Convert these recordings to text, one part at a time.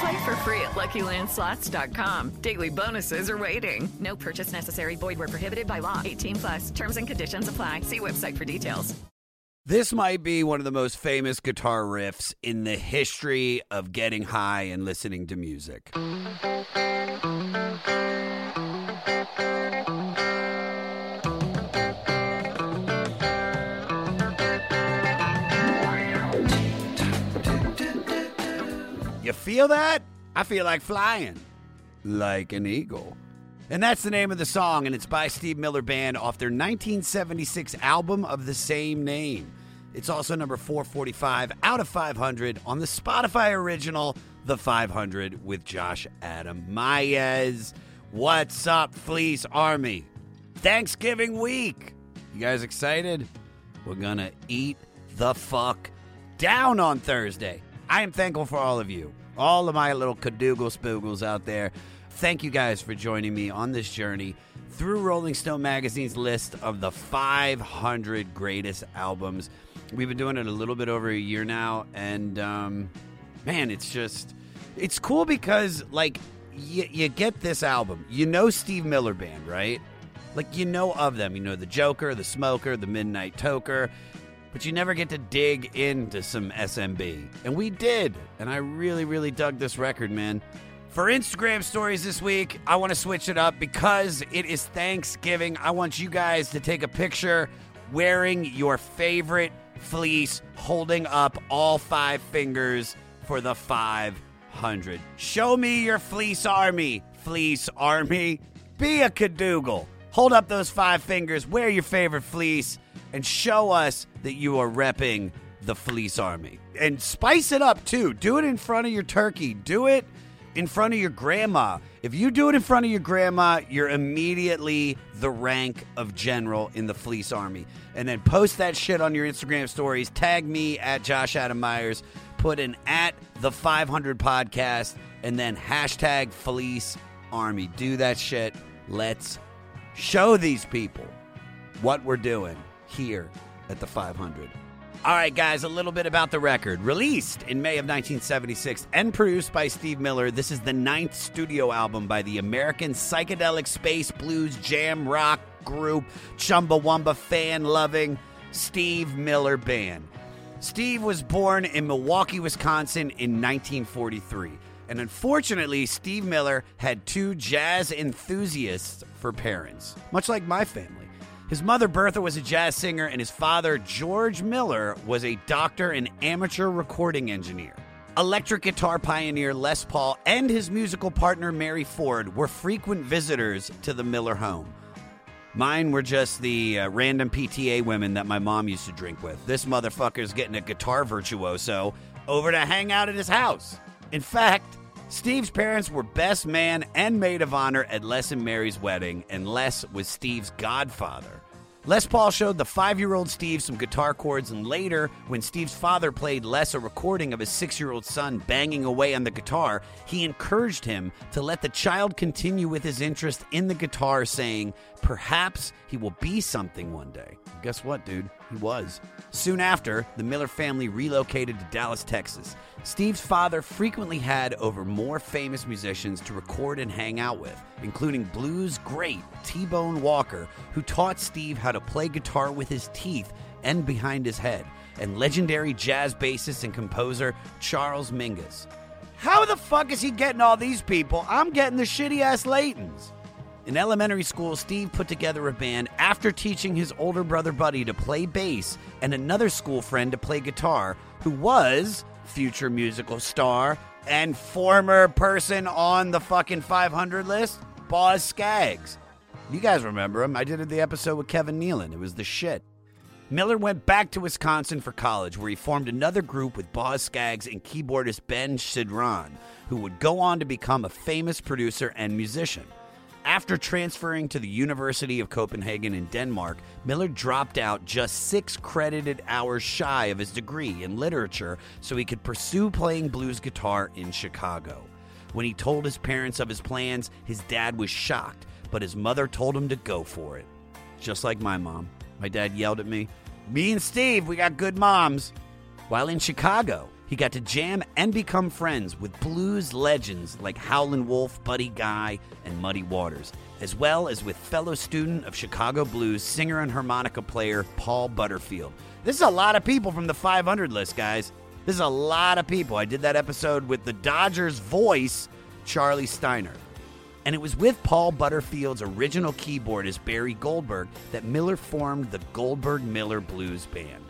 Play for free at LuckyLandSlots.com. Daily bonuses are waiting. No purchase necessary. Void where prohibited by law. 18 plus. Terms and conditions apply. See website for details. This might be one of the most famous guitar riffs in the history of getting high and listening to music. You feel that? I feel like flying. Like an eagle. And that's the name of the song, and it's by Steve Miller Band off their 1976 album of the same name. It's also number 445 out of 500 on the Spotify original, The 500, with Josh Adam Meyers. What's up, Fleece Army? Thanksgiving week. You guys excited? We're gonna eat the fuck down on Thursday. I am thankful for all of you, all of my little cadoogle spoogles out there. Thank you guys for joining me on this journey through Rolling Stone Magazine's list of the 500 greatest albums. We've been doing it a little bit over a year now, and um, man, it's just it's cool because like you, you get this album, you know Steve Miller Band, right? Like you know of them, you know the Joker, the Smoker, the Midnight Toker, but you never get to dig into some SMB. And we did. And I really, really dug this record, man. For Instagram stories this week, I want to switch it up because it is Thanksgiving. I want you guys to take a picture wearing your favorite fleece, holding up all five fingers for the 500. Show me your fleece army, fleece army. Be a cadoogle. Hold up those five fingers, wear your favorite fleece, and show us that you are repping the fleece army. And spice it up too. Do it in front of your turkey. Do it in front of your grandma. If you do it in front of your grandma, you're immediately the rank of general in the fleece army. And then post that shit on your Instagram stories. Tag me at Josh Adam Meyers. Put an at the 500 podcast and then hashtag fleece army. Do that shit. Let's show these people what we're doing here at the 500. All right, guys, a little bit about the record. Released in May of 1976 and produced by Steve Miller, this is the ninth studio album by the American psychedelic space blues jam rock group Chumbawamba fan loving Steve Miller Band. Steve was born in Milwaukee, Wisconsin in 1943. And unfortunately, Steve Miller had two jazz enthusiasts for parents, much like my family. His mother, Bertha, was a jazz singer, and his father, George Miller, was a doctor and amateur recording engineer. Electric guitar pioneer Les Paul and his musical partner, Mary Ford, were frequent visitors to the Miller home. Mine were just the uh, random PTA women that my mom used to drink with. This motherfucker's getting a guitar virtuoso over to hang out at his house. In fact, Steve's parents were best man and maid of honor at Les and Mary's wedding, and Les was Steve's godfather. Les Paul showed the five year old Steve some guitar chords, and later, when Steve's father played Les a recording of his six year old son banging away on the guitar, he encouraged him to let the child continue with his interest in the guitar, saying, Perhaps he will be something one day. Guess what, dude? He was. Soon after, the Miller family relocated to Dallas, Texas. Steve's father frequently had over more famous musicians to record and hang out with, including blues great T Bone Walker, who taught Steve how to play guitar with his teeth and behind his head, and legendary jazz bassist and composer Charles Mingus. How the fuck is he getting all these people? I'm getting the shitty ass Laytons. In elementary school, Steve put together a band after teaching his older brother Buddy to play bass and another school friend to play guitar, who was future musical star and former person on the fucking 500 list, Boz Scaggs. You guys remember him. I did the episode with Kevin Nealon. It was the shit. Miller went back to Wisconsin for college, where he formed another group with Boz Scaggs and keyboardist Ben Sidran, who would go on to become a famous producer and musician. After transferring to the University of Copenhagen in Denmark, Miller dropped out just six credited hours shy of his degree in literature so he could pursue playing blues guitar in Chicago. When he told his parents of his plans, his dad was shocked, but his mother told him to go for it. Just like my mom. My dad yelled at me, Me and Steve, we got good moms. While in Chicago, he got to jam and become friends with blues legends like Howlin' Wolf, Buddy Guy, and Muddy Waters, as well as with fellow student of Chicago blues singer and harmonica player Paul Butterfield. This is a lot of people from the 500 list, guys. This is a lot of people. I did that episode with the Dodgers voice, Charlie Steiner. And it was with Paul Butterfield's original keyboardist, Barry Goldberg, that Miller formed the Goldberg Miller Blues Band.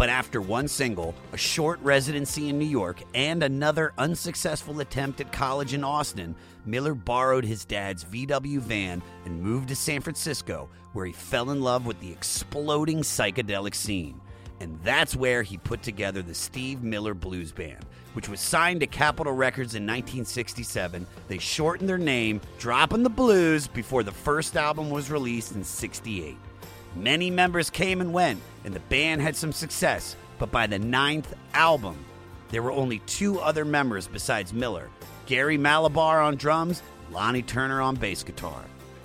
But after one single, a short residency in New York, and another unsuccessful attempt at college in Austin, Miller borrowed his dad's VW van and moved to San Francisco, where he fell in love with the exploding psychedelic scene. And that's where he put together the Steve Miller Blues Band, which was signed to Capitol Records in 1967. They shortened their name, dropping the blues before the first album was released in 68. Many members came and went, and the band had some success, but by the ninth album, there were only two other members besides Miller Gary Mallaber on drums, Lonnie Turner on bass guitar.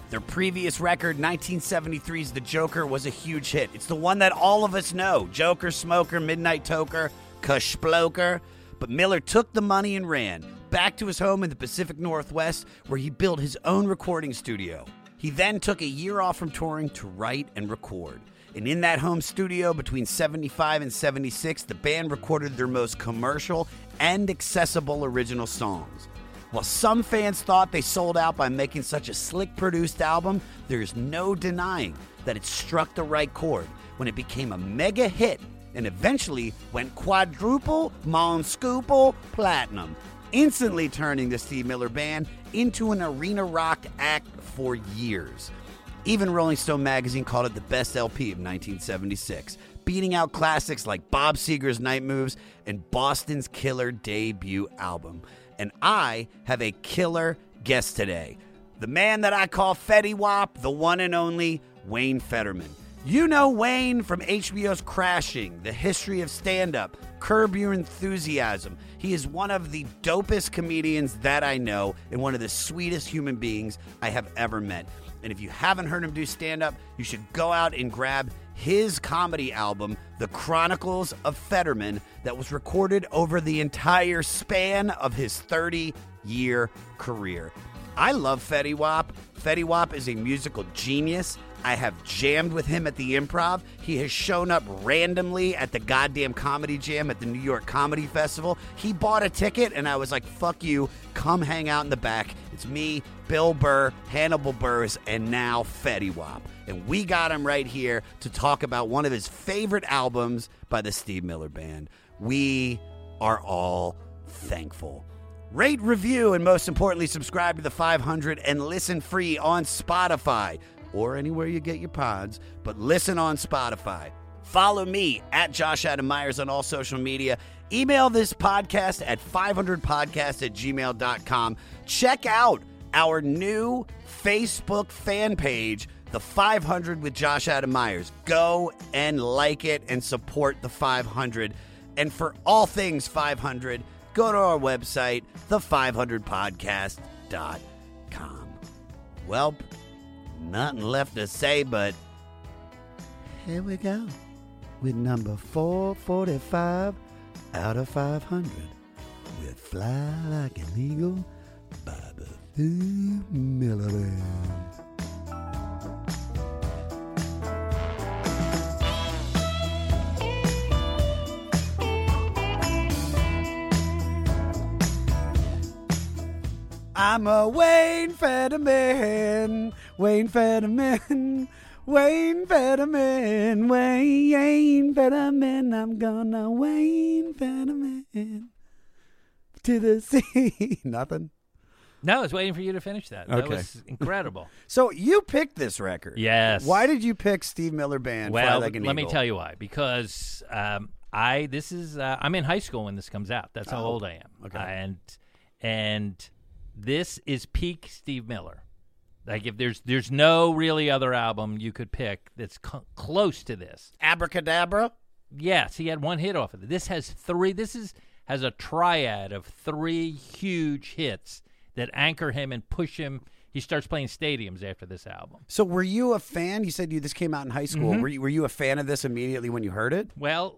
Their previous record, 1973's The Joker, was a huge hit. It's the one that all of us know Joker, Smoker, Midnight Toker, Kushploker. But Miller took the money and ran back to his home in the Pacific Northwest, where he built his own recording studio. He then took a year off from touring to write and record. And in that home studio between 75 and 76, the band recorded their most commercial and accessible original songs. While some fans thought they sold out by making such a slick produced album, there's no denying that it struck the right chord when it became a mega hit and eventually went quadruple, monscuple platinum, instantly turning the Steve Miller Band into an arena rock act for years. Even Rolling Stone magazine called it the best LP of 1976, beating out classics like Bob Seger's Night Moves and Boston's killer debut album. And I have a killer guest today. The man that I call Fetty Wap, the one and only Wayne Federman. You know Wayne from HBO's Crashing, The History of Stand Up, Curb Your Enthusiasm. He is one of the dopest comedians that I know and one of the sweetest human beings I have ever met. And if you haven't heard him do stand up, you should go out and grab his comedy album, The Chronicles of Federman, that was recorded over the entire span of his 30 year career. I love Fetty Wap. Fetty Wap is a musical genius. I have jammed with him at the improv. He has shown up randomly at the goddamn comedy jam at the New York Comedy Festival. He bought a ticket, and I was like, fuck you, come hang out in the back. It's me, Bill Burr, Hannibal Buress, and now Fetty Wap. And we got him right here to talk about one of his favorite albums by the Steve Miller Band. We are all thankful. Rate, review, and most importantly, subscribe to the 500 and listen free on Spotify or anywhere you get your pods, but listen on Spotify. Follow me at Josh Adam Meyers on all social media. Email this podcast at 500podcast at gmail.com. Check out our new Facebook fan page, The 500 with Josh Adam Meyers. Go and like it and support the 500. And for all things 500, go to our website, the500podcast.com. Well, nothing left to say, but here we go with number 445 out of 500 with Fly Like an Eagle by the Miller. I'm a Wayne Federman, Wayne Federman, Wayne Federman, Wayne Federman. I'm gonna Wayne Federman to the sea. Nothing. No, I was waiting for you to finish that. That Okay. was incredible. So you picked this record. Yes. Why did you pick Steve Miller Band? Fly well, like an let me Eagle? tell you why. Because um, I this is uh, I'm in high school when this comes out. That's how Oh, old I am. okay. And and this is peak Steve Miller. Like if there's there's no really other album you could pick that's co- close to this. Abracadabra. Yes, he had one hit off of it. This has three. This is has a triad of three huge hits that anchor him and push him. He starts playing stadiums after this album. So, were you a fan? You said you this came out in high school. Mm-hmm. Were you were you a fan of this immediately when you heard it? Well,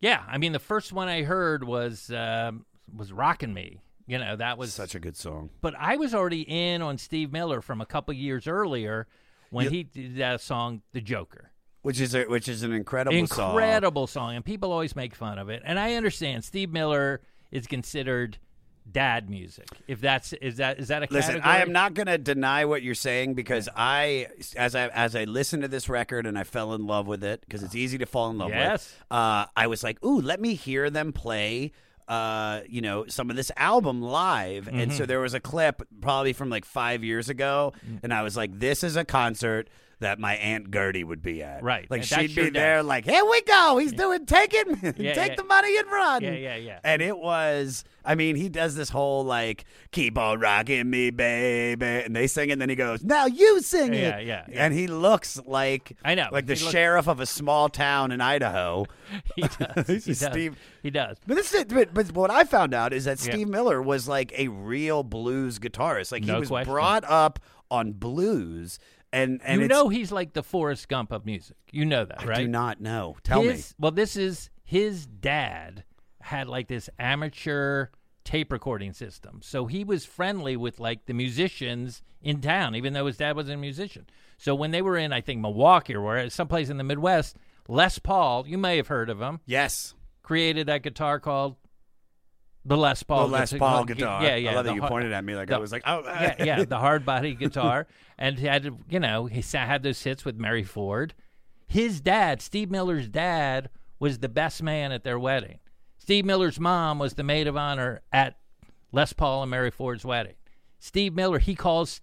yeah. I mean, the first one I heard was um, was "Rocking Me." You know, that was Such a good song. But I was already in on Steve Miller from a couple years earlier when You- he did that song, "The Joker." Which is a, which is an incredible, song. Incredible song, and people always make fun of it. And I understand Steve Miller is considered dad music. If that's is that is that a Listen, category? I am not going to deny what you're saying because I, as I as I listened to this record and I fell in love with it because it's easy to fall in love Yes. with. Uh, I was like, ooh, let me hear them play. Uh, you know, some of this album live, and Mm-hmm. so there was a clip probably from like five years ago, Mm. and I was like, "This is a concert that my aunt Gertie would be at." Right, like and she'd be there, like, "Here we go, he's doing take it, Yeah, take yeah. the money and run." Yeah, yeah, yeah. And it was, I mean, he does this whole like, keep on rocking me, baby. And they sing it, and then he goes, now you sing it. Yeah, yeah, yeah. And he looks like, I know. like the He looks- sheriff of a small town in Idaho. he does. He does. Steve- He does. But this is, but, but what I found out is that Yeah. Steve Miller was like a real blues guitarist. Like he was question. brought up on blues, and and you know he's like the Forrest Gump of music. You know that, I right? do not know. Tell his, Well, this is his dad had like this amateur tape recording system. So he was friendly with like the musicians in town, even though his dad wasn't a musician. So when they were in, I think Milwaukee or where, someplace in the Midwest, Les Paul, you may have heard of him. Yes, created that guitar called the Les Paul. the Les guitar- Paul guitar. Yeah, yeah. I love that you har- pointed at me like the- I was like, oh, yeah, yeah, the hard body guitar, and he had you know he had those hits with Mary Ford. His dad, Steve Miller's dad, was the best man at their wedding. Steve Miller's mom was the maid of honor at Les Paul and Mary Ford's wedding. Steve Miller, he calls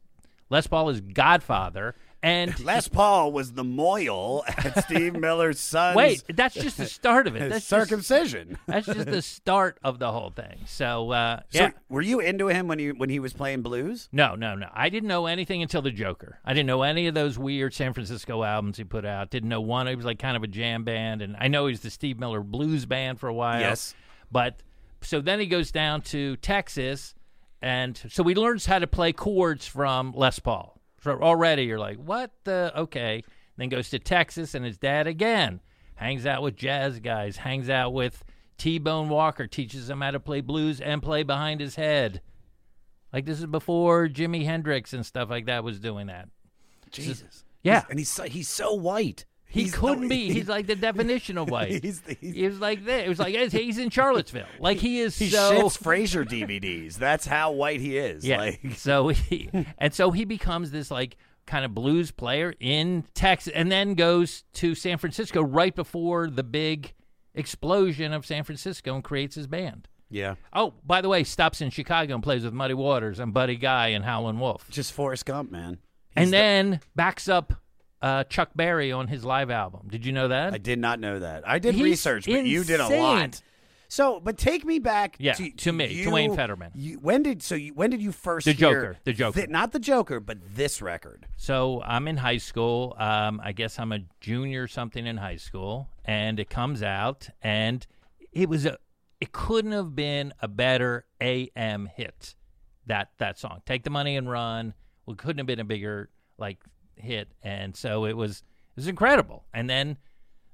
Les Paul his godfather, and Les Paul was the moil at Steve Miller's son's wait, that's just the start of it. That's just, circumcision. that's just the start of the whole thing. So, uh, So yeah. were you into him when you when he was playing blues? No, no, no. I didn't know anything until the Joker. I didn't know any of those weird San Francisco albums he put out. Didn't know one. He was like kind of a jam band, and I know he was the Steve Miller Blues Band for a while. Yes. but so then he goes down to Texas, and so he learns how to play chords from Les Paul. So already you're like, what the? Okay. Then goes to Texas, and his dad again hangs out with jazz guys, hangs out with T Bone Walker, teaches him how to play blues and play behind his head. Like this is before Jimi Hendrix and stuff like that was doing that. Jesus. Yeah. He's- and he's so, he's so white. He He's couldn't the- be. He's like the definition of white. He's he's- he was like this. It was like he's in Charlottesville. Like he is He so. shits Frasier DVDs. That's how white he is. yeah. Like, so he and so he becomes this like kind of blues player in Texas, and then goes to San Francisco right before the big explosion of San Francisco and creates his band. yeah. Oh, by the way, stops in Chicago and plays with Muddy Waters and Buddy Guy and Howlin' Wolf. Just Forrest Gump, man. He's and the- then backs up uh, Chuck Berry on his live album. Did you know that? I did not know that. I did He's research, but you did a insane. lot. So, but take me back. Yeah, to, to me, to you- Wayne Federman. You, when did so? You, when did you first The hear Joker, the Joker. thi- not the Joker, but this record. So I'm in high school. Um, I guess I'm a junior or something in high school, and it comes out, and it was a. It couldn't have been a better AM hit. That that song, "Take the Money and Run," well, couldn't have been a bigger like hit, and so it was it was incredible. And then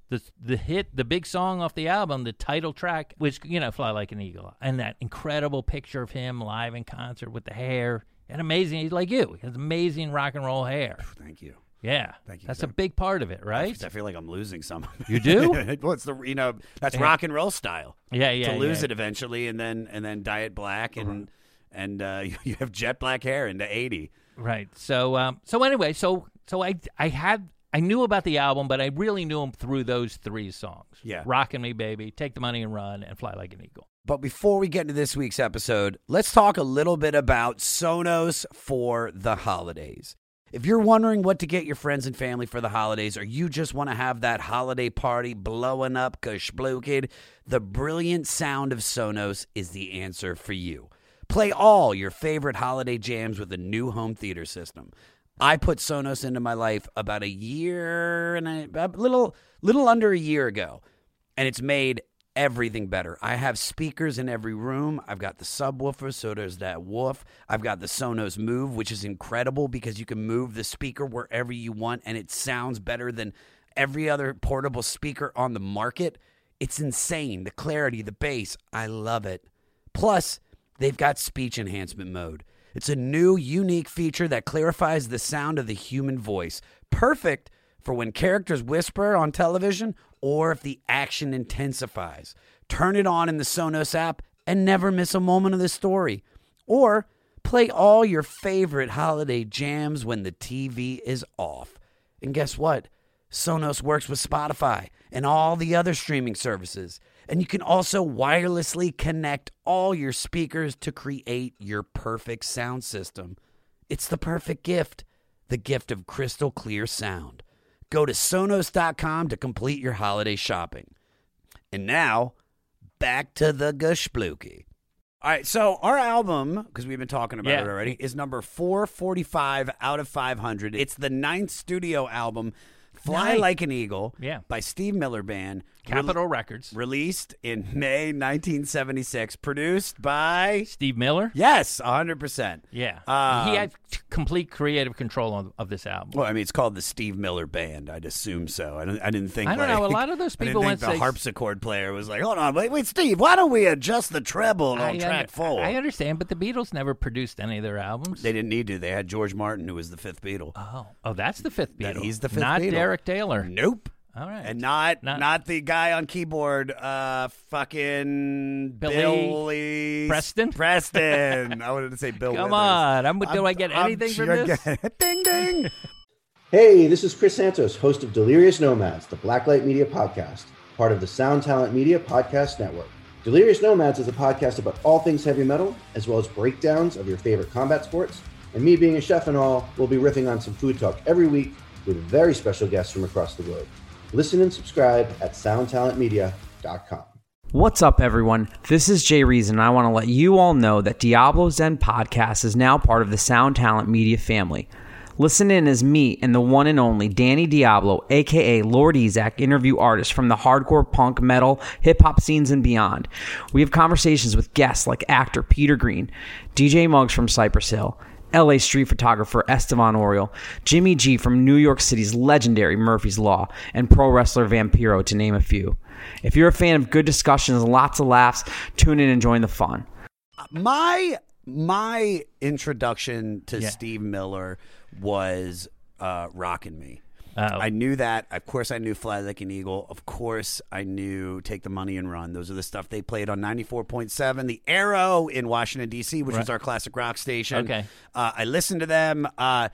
the the hit, the big song off the album, the title track which you know "Fly Like an Eagle," and that incredible picture of him live in concert with the hair. And amazing, he's like you. He has amazing rock and roll hair. Thank you. Yeah, Thank you, That's a big part of it, right? I feel like I'm losing some. You do? well, it's the you know that's rock and roll style. Yeah, yeah. to lose yeah. it eventually, and then and then dye it black, and and uh, you have jet black hair into eighty. Right. So, um, so anyway, so so I I had I knew about the album, but I really knew him through those three songs. Yeah. "Rockin' Me, Baby," "Take the Money and Run," and "Fly Like an Eagle." But before we get into this week's episode, let's talk a little bit about Sonos for the holidays. If you're wondering what to get your friends and family for the holidays, or you just want to have that holiday party blowing up kid, the brilliant sound of Sonos is the answer for you. Play all your favorite holiday jams with a new home theater system. I put Sonos into my life about a year and a, a little little under a year ago, and it's made everything better. I have speakers in every room. I've got the subwoofer, so there's that woof. I've got the Sonos Move, which is incredible because you can move the speaker wherever you want and it sounds better than every other portable speaker on the market. It's insane. The clarity, the bass, I love it. Plus, they've got speech enhancement mode. It's a new, unique feature that clarifies the sound of the human voice. Perfect for when characters whisper on television or if the action intensifies. Turn it on in the Sonos app and never miss a moment of the story. Or play all your favorite holiday jams when the TV is off. And guess what? Sonos works with Spotify and all the other streaming services. And you can also wirelessly connect all your speakers to create your perfect sound system. It's the perfect gift the gift of crystal clear sound. Go to Sonos.com to complete your holiday shopping. And now, back to the Geshpluki. All right, so our album, because we've been talking about Yeah. it already, is number 445 out of 500. It's the ninth studio album, Fly. Like an Eagle, Yeah. by Steve Miller Band. Capitol Records. Released in May 1976, produced by. Steve Miller. Yes, 100%. Yeah. Um, he had complete creative control of, of this album. Well, I mean, it's called the Steve Miller Band. I'd assume so. I, don't, I didn't think. I don't know, a lot of those I people think went the harpsichord player was like, "Hold on, wait, wait, Steve, why don't we adjust the treble on I, track under- four?" I understand, but the Beatles never produced any of their albums. They didn't need to. They had George Martin, who was the fifth Beatle. oh, oh, that's the fifth That- Beatle. he's the fifth not Beatle. Derek Taylor. Nope. All right. And not, not Not- the guy on keyboard, uh, fucking Billy Billy Preston? Preston. I wanted to say Bill. Come Withers. on, I'm- do I get I'm anything from sure- this? ding ding. Hey, this is Chris Santos, host of Delirious Nomads, the Blacklight Media podcast, part of the Sound Talent Media Podcast Network. Delirious Nomads is a podcast about all things heavy metal, as well as breakdowns of your favorite combat sports. And me being a chef and all, we'll be riffing on some food talk every week with very special guests from across the globe. Listen and subscribe at soundtalentmedia.com. What's up, everyone? This is Jay Reason, and I want to let you all know that Diablo Zen Podcast is now part of the Sound Talent Media family. Listen in as me and the one and only Danny Diablo, aka Lord Ezec, interview artists from the hardcore punk, metal, hip hop scenes and beyond. We have conversations with guests like actor Peter Green, DJ Muggs from Cypress Hill, LA street photographer Estevan Oriol, Jimmy G from New York City's legendary Murphy's Law, and pro wrestler Vampiro, to name a few. If you're a fan of good discussions and lots of laughs, tune in and join the fun. my my introduction to Yeah. Steve Miller was uh, "Rockin' Me." Oh. I knew that. Of course, I knew "Fly Like an Eagle." Of course, I knew "Take the Money and Run." Those are the stuff they played on ninety four point seven, the Arrow in Washington D.C., which was our classic rock station. Okay. uh, I listened to them, uh,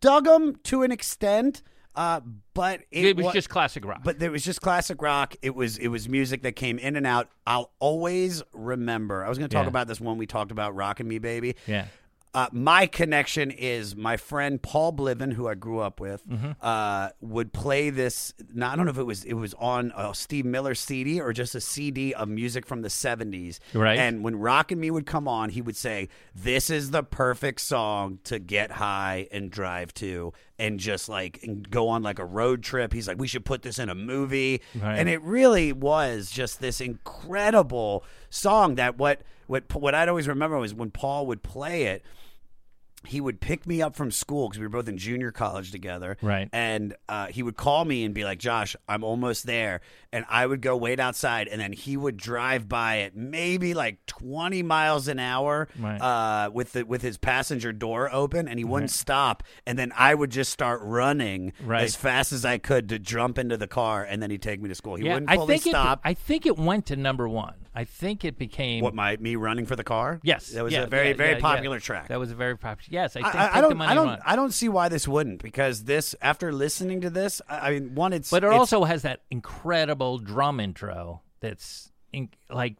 dug them to an extent, uh, but it, It was wa- just classic rock. but it was just classic rock. It was it was music that came in and out. I'll always remember. I was going to talk Yeah. about this when we talked about "Rockin' Me, Baby." yeah. Uh, my connection is my friend Paul Bliven, who I grew up with, Mm-hmm. uh, would play this. Now, I don't know if it was it was on a Steve Miller CD or just a CD of music from the seventies. Right. And when Rock and Me would come on, he would say, "This is the perfect song to get high and drive to." And just like and go on like a road trip. He's like, we should put this in a movie, Right. and it really was just this incredible song. That what what what I'd always remember was when Paul would play it he would pick me up from school because we were both in junior college together. Right. And uh, he would call me and be like, Josh, I'm almost there. And I would go wait outside, and then he would drive by at maybe like 20 miles an hour Right. uh, with the, with his passenger door open, and he wouldn't stop. And then I would just start running Right. as fast as I could to jump into the car, and then he'd take me to school. He yeah, wouldn't I fully think stop. It, I think it went to number one. I think it became what my me running for the car? Yes, that was yeah, a very yeah, very yeah, popular track. That was a very popular. Yes, I think. I, I the don't. money I don't. I don't see why this wouldn't because this. After listening to this, I, I mean, one, it's But it it's- also has that incredible drum intro. That's in, like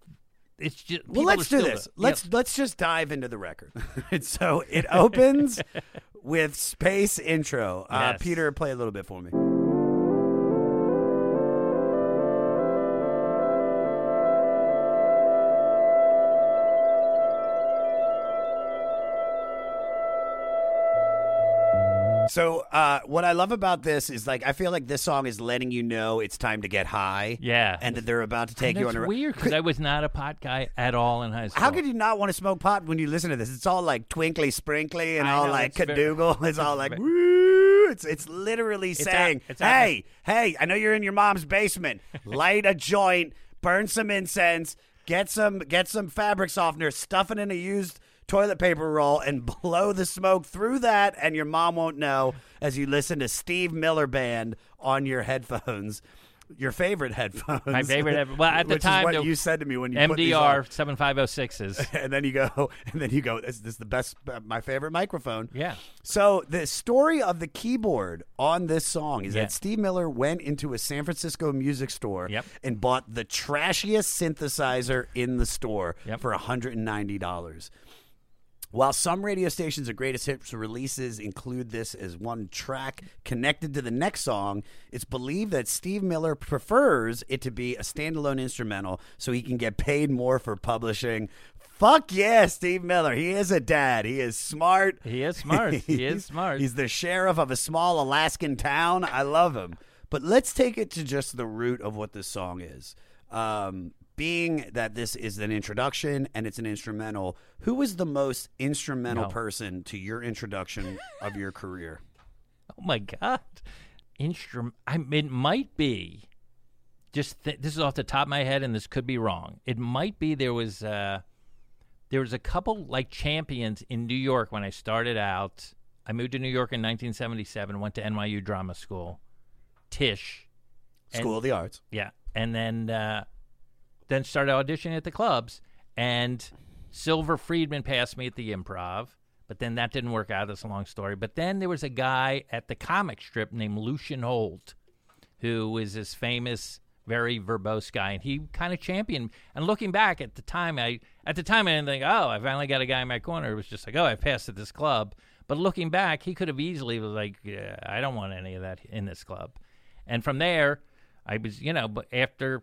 it's just. Well, let's do this. yeah. Let's let's just dive into the record. So it opens with space intro. Uh, Yes. Peter, play a little bit for me. So, uh, what I love about this is like I feel like this song is letting you know it's time to get high. Yeah. and that they're about to take you on a weird because I was not a pot guy at all in high school. How could you not want to smoke pot when you listen to this? It's all like twinkly, sprinkly, and I all know, like it's very- It's all like woo. It's it's literally It's saying, out- it's out- "Hey, hey, I know you're in your mom's basement. Light a joint, burn some incense, get some get some fabric softener, stuff it in a used toilet paper roll, and blow the smoke through that, and your mom won't know as you listen to Steve Miller Band on your headphones." Your favorite headphones. My favorite head- well, at the time, what the you said to me when you put these on MDR seven five zero sixes? and then you go, and then you go. This, this is the best, uh, my favorite microphone. Yeah. So the story of the keyboard on this song is Yeah. that Steve Miller went into a San Francisco music store Yep. and bought the trashiest synthesizer in the store Yep. for hundred and ninety dollars. While some radio stations' greatest hits releases include this as one track connected to the next song, it's believed that Steve Miller prefers it to be a standalone instrumental so he can get paid more for publishing. Fuck yeah, Steve Miller. He is a dad. He is smart. He is smart. He is smart. He's the sheriff of a small Alaskan town. I love him. But let's take it to just the root of what this song is. Um, being that this is an introduction and it's an instrumental, who was the most instrumental No. person to your introduction of your career? Oh my god, instrument. I mean, it might be. Just th- this is off the top of my head, and this could be wrong. It might be there was uh, there was a couple like champions in New York when I started out. I moved to New York in 1977. Went to NYU Drama School. Tisch, And- School of the Arts. yeah, and then uh, then started auditioning at the clubs. And Silver Friedman passed me at the Improv, but then that didn't work out. It's a long story. But then there was a guy at the comic strip named Lucien Hold, who was this famous, very verbose guy, and he kind of championed. And looking back at the time, I at the time I didn't think, oh, I finally got a guy in my corner. It was just like, oh, I passed at this club. But looking back, he could have easily was like, yeah, I don't want any of that in this club. And from there, I was, you know, but after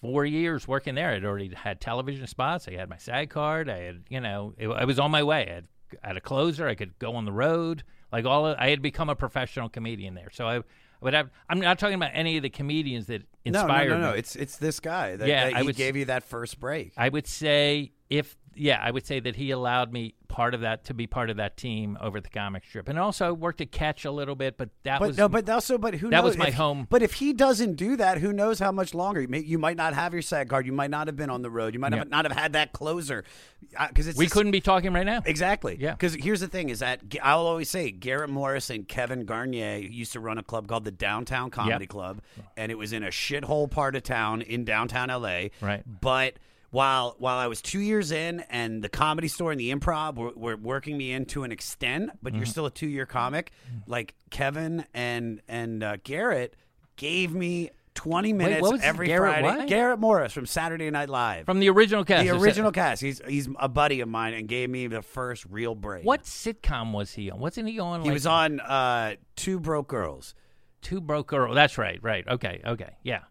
four years working there, I'd already had television spots. I had my SAG card. I had, you know, it, I was on my way. I had, I had a closer. I could go on the road. Like all, of, I had become a professional comedian there. So I, I would have. I'm not talking about any of the comedians that No, inspired no, no, no. me. It's it's this guy that, Yeah, that I would- gave you that first break. I would say if yeah, I would say that he allowed me part of that to be part of that team over at the comic strip, and also I worked at Catch a little bit, but that but was no, but also, but who that knows? was my if- home. But if he doesn't do that, who knows how much longer? You, may, you might not have your SAG card. You might not have been on the road. You might Yeah. have not have had that closer uh, because we just- couldn't be talking right now. Exactly. Yeah. Because here's the thing: is that I'll always say Garrett Morris and Kevin Garnier used to run a club called the Downtown Comedy Yep. Club, and it was in a shithole part of town in downtown LA. Right. But while while I was two years in, and the comedy store and the improv were, were working me in to an extent, but Mm-hmm. you're still a two year comic. Like Kevin and and uh, Garrett gave me. 20 minutes was every Garrett Friday. what? Garrett Morris from Saturday Night Live. From the original cast, the original cast. He's he's a buddy of mine and gave me the first real break. What sitcom was he on? Wasn't he on? He was on uh, Two Broke Girls. Two Broke Girls. That's right. Right. Okay. Okay. Yeah.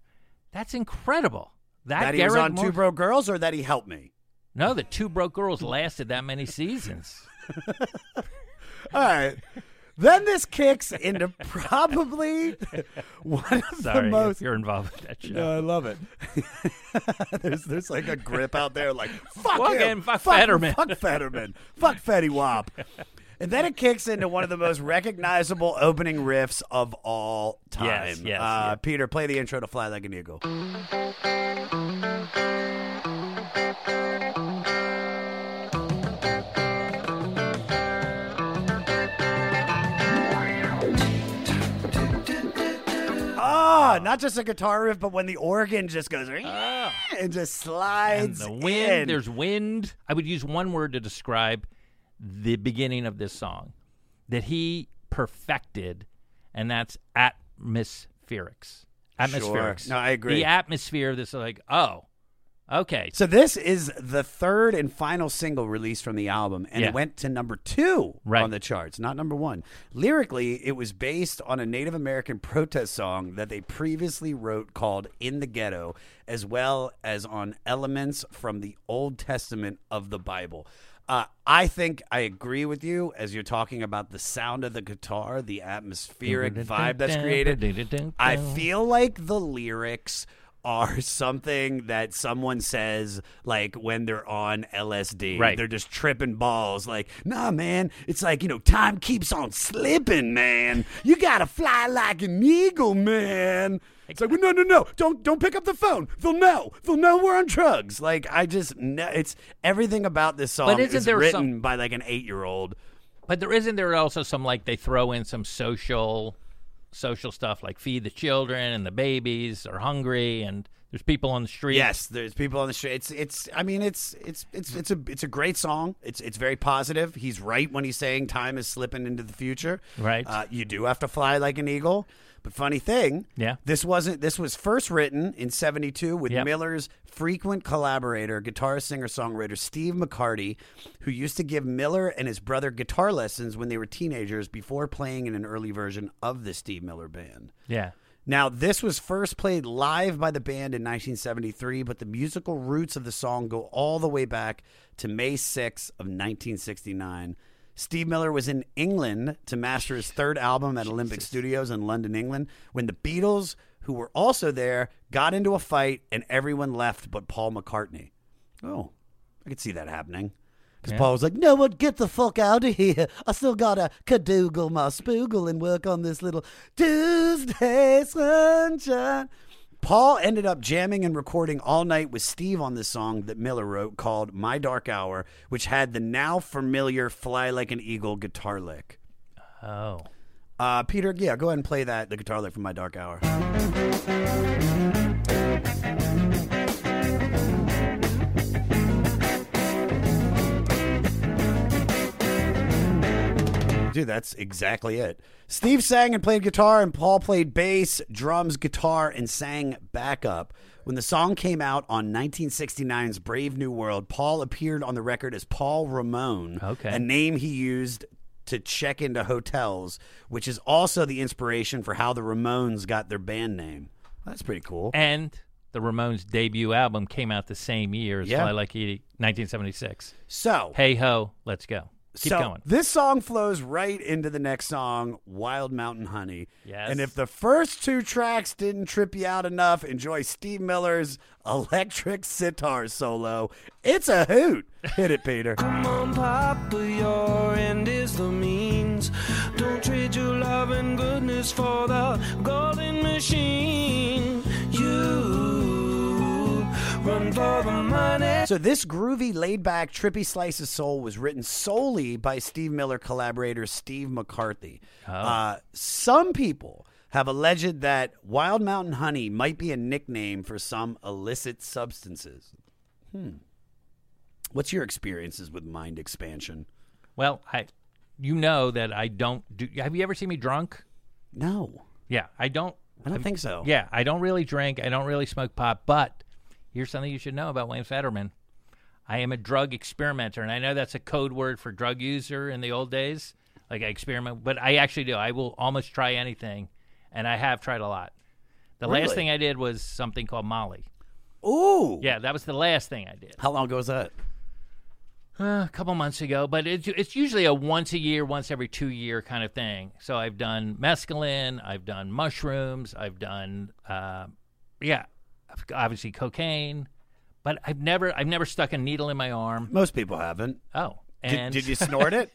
That's incredible. That, That he was Garrett on Moore- Two Broke Girls, or that he helped me. No, the Two Broke Girls lasted that many seasons. All right. Then this kicks into probably one of Sorry, the if most. you're involved with that show. No, I love it. there's there's like a grip out there, like fuck, Fuck him, him, fuck Federman." fuck Federman, fuck Fetty Wap. And then it kicks into one of the most recognizable opening riffs of all time. Yes, yes, uh, yeah. Peter, play the intro to "Fly Like an Eagle." Ah, not just a guitar riff, but when the organ just goes and just Ah. And slides the wind, in. there's wind. I would use one word to describe the beginning of this song that he perfected, and that's atmospherics. Atmospherics. No, I agree. The atmosphere. This like, oh, okay. So this is the third and final single released from the album, and Yeah. it went to number two Right. on the charts, not number one. Lyrically, it was based on a Native American protest song that they previously wrote called "In the Ghetto," as well as on elements from the Old Testament of the Bible. Uh, I think I agree with you as you're talking about the sound of the guitar, the atmospheric vibe that's created. I feel like the lyrics are something that someone says like when they're on LSD. Right. They're just tripping balls. Like, nah, man. It's like, you know, time keeps on slipping, man. You gotta fly like an eagle, man. It's like, well, no, no, no. Don't don't pick up the phone. They'll know. They'll know we're on drugs. Like, I just kn- it's everything about this song But isn't is there written some- by like an eight year old. But there isn't there also some like they throw in some social social stuff like feed the children and the babies are hungry and there's people on the street. Yes, there's people on the street. It's it's I mean it's it's it's it's a it's a great song. It's it's very positive. He's right when he's saying time is slipping into the future. Right. Uh, you do have to fly like an eagle. But funny thing, Yeah. this wasn't this was first written in 72 with Yep. Miller's frequent collaborator, guitarist, singer, songwriter Steve McCarty, who used to give Miller and his brother guitar lessons when they were teenagers before playing in an early version of the Steve Miller band. Yeah. Now, this was first played live by the band in 1973, but the musical roots of the song go all the way back to May 6 of 1969. Steve Miller was in England to master his third album at Olympic Studios in London, England, when the Beatles, who were also there, got into a fight and everyone left but Paul McCartney. Oh, I could see that happening. Because Yeah. Paul was like, no one, get the fuck out of here. I still got to cadoogle my spoogle and work on this little Tuesday sunshine. Paul ended up jamming and recording all night with Steve on this song that Miller wrote called My Dark Hour, which had the now familiar Fly Like an Eagle guitar lick. Oh. Uh, Peter, yeah, go ahead and play that, the guitar lick from My Dark Hour. Dude, that's exactly it. Steve sang and played guitar, and Paul played bass, drums, guitar, and sang backup. When the song came out on 1969's Brave New World, Paul appeared on the record as Paul Ramone, Okay. a name he used to check into hotels, which is also the inspiration for how the Ramones got their band name. That's pretty cool. And the Ramones debut album came out the same year as Yeah. Fly Like Eagle, 1976. So, Hey ho, let's go. Keep so going. This song flows right into the next song, Wild Mountain Honey. Yes. And if the first two tracks didn't trip you out enough, enjoy Steve Miller's electric sitar solo. It's a hoot. Hit it, Peter. Come on, Papa, your end is the means. Don't trade your love and goodness for the golden machine. You So this groovy, laid-back, trippy slice of soul was written solely by Steve Miller collaborator Steve McCarty. Uh, some people have alleged that Wild Mountain Honey might be a nickname for some illicit substances. Hmm. What's your experiences with mind expansion? Well, I, you know that I don't do. Have you ever seen me drunk? No, Yeah, I don't. I don't think so. Yeah, I don't really drink. I don't really smoke pot. But here's something you should know about Wayne Federman. I am a drug experimenter, and I know that's a code word for drug user in the old days. Like I experiment, but I actually do. I will almost try anything, and I have tried a lot. The Really? last thing I did was something called Molly. Ooh. Yeah, that was the last thing I did. How long ago was that? Uh, a couple months ago, but it's it's usually a once a year, once every two year kind of thing. So I've done mescaline, I've done mushrooms, I've done, uh, yeah, obviously cocaine, but I've never I've never stuck a needle in my arm. Most people haven't. Oh, Did, and did you snort it?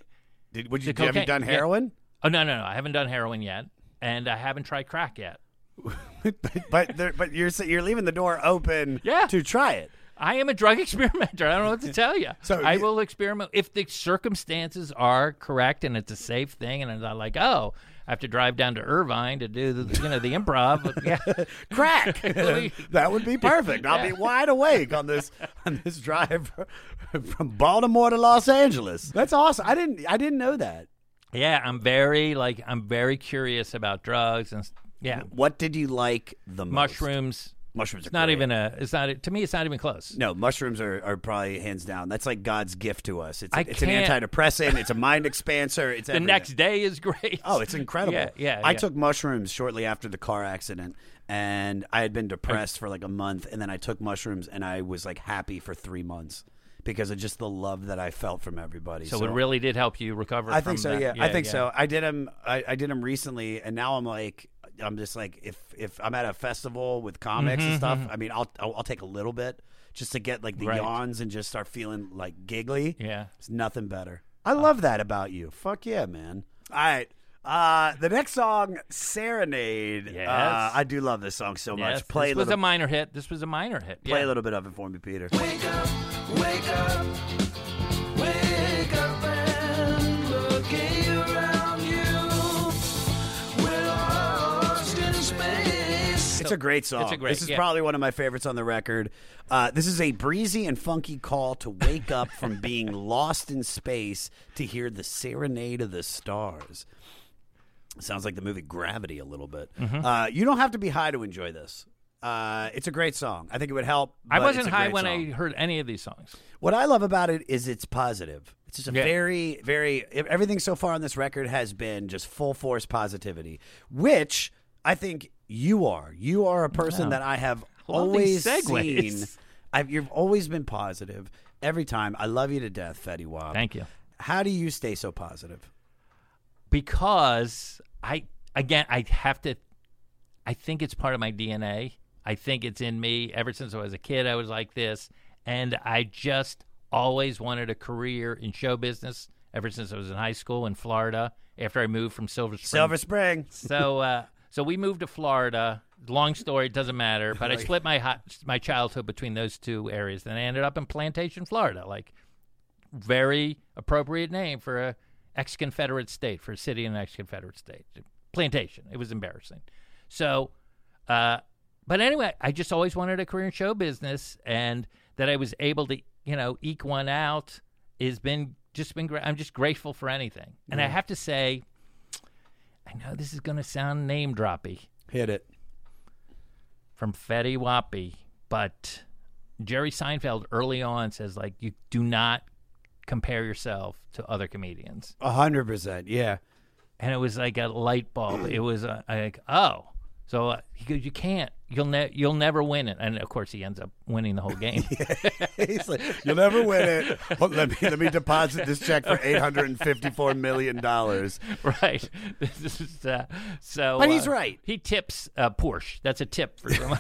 Did would you have you done yeah. heroin? Oh no no no! I haven't done heroin yet, and I haven't tried crack yet. but there, but you're you're leaving the door open Yeah. to try it. I am a drug experimenter. I don't know what to tell you. So I will experiment if the circumstances are correct and it's a safe thing, and I'm not like, oh, I have to drive down to Irvine to do the you know the improv. But yeah, Crack. that would be perfect. I'll be wide awake on this on this drive from Baltimore to Los Angeles. That's awesome. I didn't I didn't know that. yeah. I'm very like I'm very curious about drugs and yeah, What did you like the most? mushrooms. Mushrooms are not great. even a. It's not to me. It's not even close. No, mushrooms are, are probably hands down. That's like God's gift to us. It's, I it's an can't- antidepressant. It's a mind expanser. It's The everything. next day is great. Oh, it's incredible. Yeah, yeah. I yeah. took mushrooms shortly after the car accident, and I had been depressed for like a month, and then I took mushrooms, and I was like happy for three months. Because of just the love that I felt from everybody. So, it really did help you recover. I from think so. that. Yeah, I think so. I did them. I, I did them recently, and now I'm like, I'm just like, if if I'm at a festival with comics and Mhm, stuff, mhm. I mean, I'll, I'll I'll take a little bit just to get like the Right. yawns and just start feeling like giggly. Yeah. it's nothing better. I love that about you. Fuck yeah, man. All right. Uh, the next song, Serenade. Yes. Uh, I do love this song so Yes, much. Play this a was a minor hit. This was a minor hit. play yeah. a little bit of it for me, Peter. Wake up, wake up, wake up and look around you. We're lost in space. It's a great song. It's a great- this is yeah. probably one of my favorites on the record. Uh, this is a breezy and funky call to wake up from being lost in space to hear the serenade of the stars. Sounds like the movie Gravity a little bit. Mhm. Uh, you don't have to be high to enjoy this. Uh, it's a great song. I think it would help. I wasn't high when song. I heard any of these songs. What I love about it is it's positive. It's just a Yeah. very, very everything so far on this record has been just full force positivity, which I think you are. You are a person Wow. that I have always seen. I've, you've always been positive every time. I love you to death, Fetty Wap. Thank you. How do you stay so positive? Because I again I have to I think it's part of my DNA. I think it's in me ever since I was a kid I was like this and I just always wanted a career in show business ever since I was in high school in Florida after I moved from Silver Spring. Silver Spring. so uh so we moved to Florida. Long story, it doesn't matter. But I split my hi- my childhood between those two areas. Then I ended up in Plantation, Florida. Like very appropriate name for a ex-Confederate state, for a city in an ex-Confederate state. Plantation. It was embarrassing. So, uh, but anyway, I just always wanted a career in show business, and that I was able to, you know, eke one out has been just been great. I'm just grateful for anything, and I have to say, I know this is going to sound name droppy Hit it. from Fetty Wappy, but Jerry Seinfeld early on says like you do not compare yourself to other comedians, A hundred percent. Yeah. and it was like a light bulb. It was uh, like oh, so uh, he goes you can't. You'll ne- you'll never win it, and of course he ends up winning the whole game. He's like, you'll never win it. Hold- let me let me deposit this check for eight hundred and fifty four million dollars. right. This is, uh, so, But he's uh, right. He tips uh, Porsche. That's a tip for someone.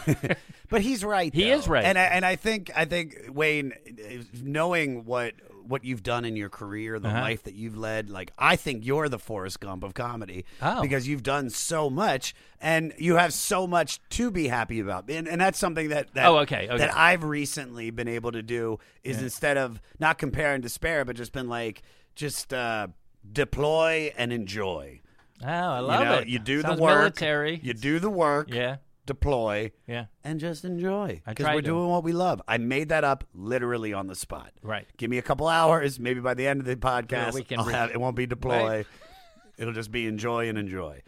But he's right. He though. is right. and I, and I think I think Wayne, knowing what what you've done in your career, the Uh-huh. life that you've led, like I think you're the Forrest Gump of comedy Oh. because you've done so much and you have so much to be happy about, and, and that's something that, that Oh, okay, okay. that I've recently been able to do is Yeah. instead of not compare and despair, but just been like just uh, deploy and enjoy. oh, I love you know, it. You do Sounds the work. Military. You do the work. Yeah. Deploy Yeah. and just enjoy I because we're to. doing what we love. I made that up literally on the spot. Right. Give me a couple hours, maybe by the end of the podcast, we can I'll re- have, it won't be deploy. Right. It'll just be enjoy and enjoy.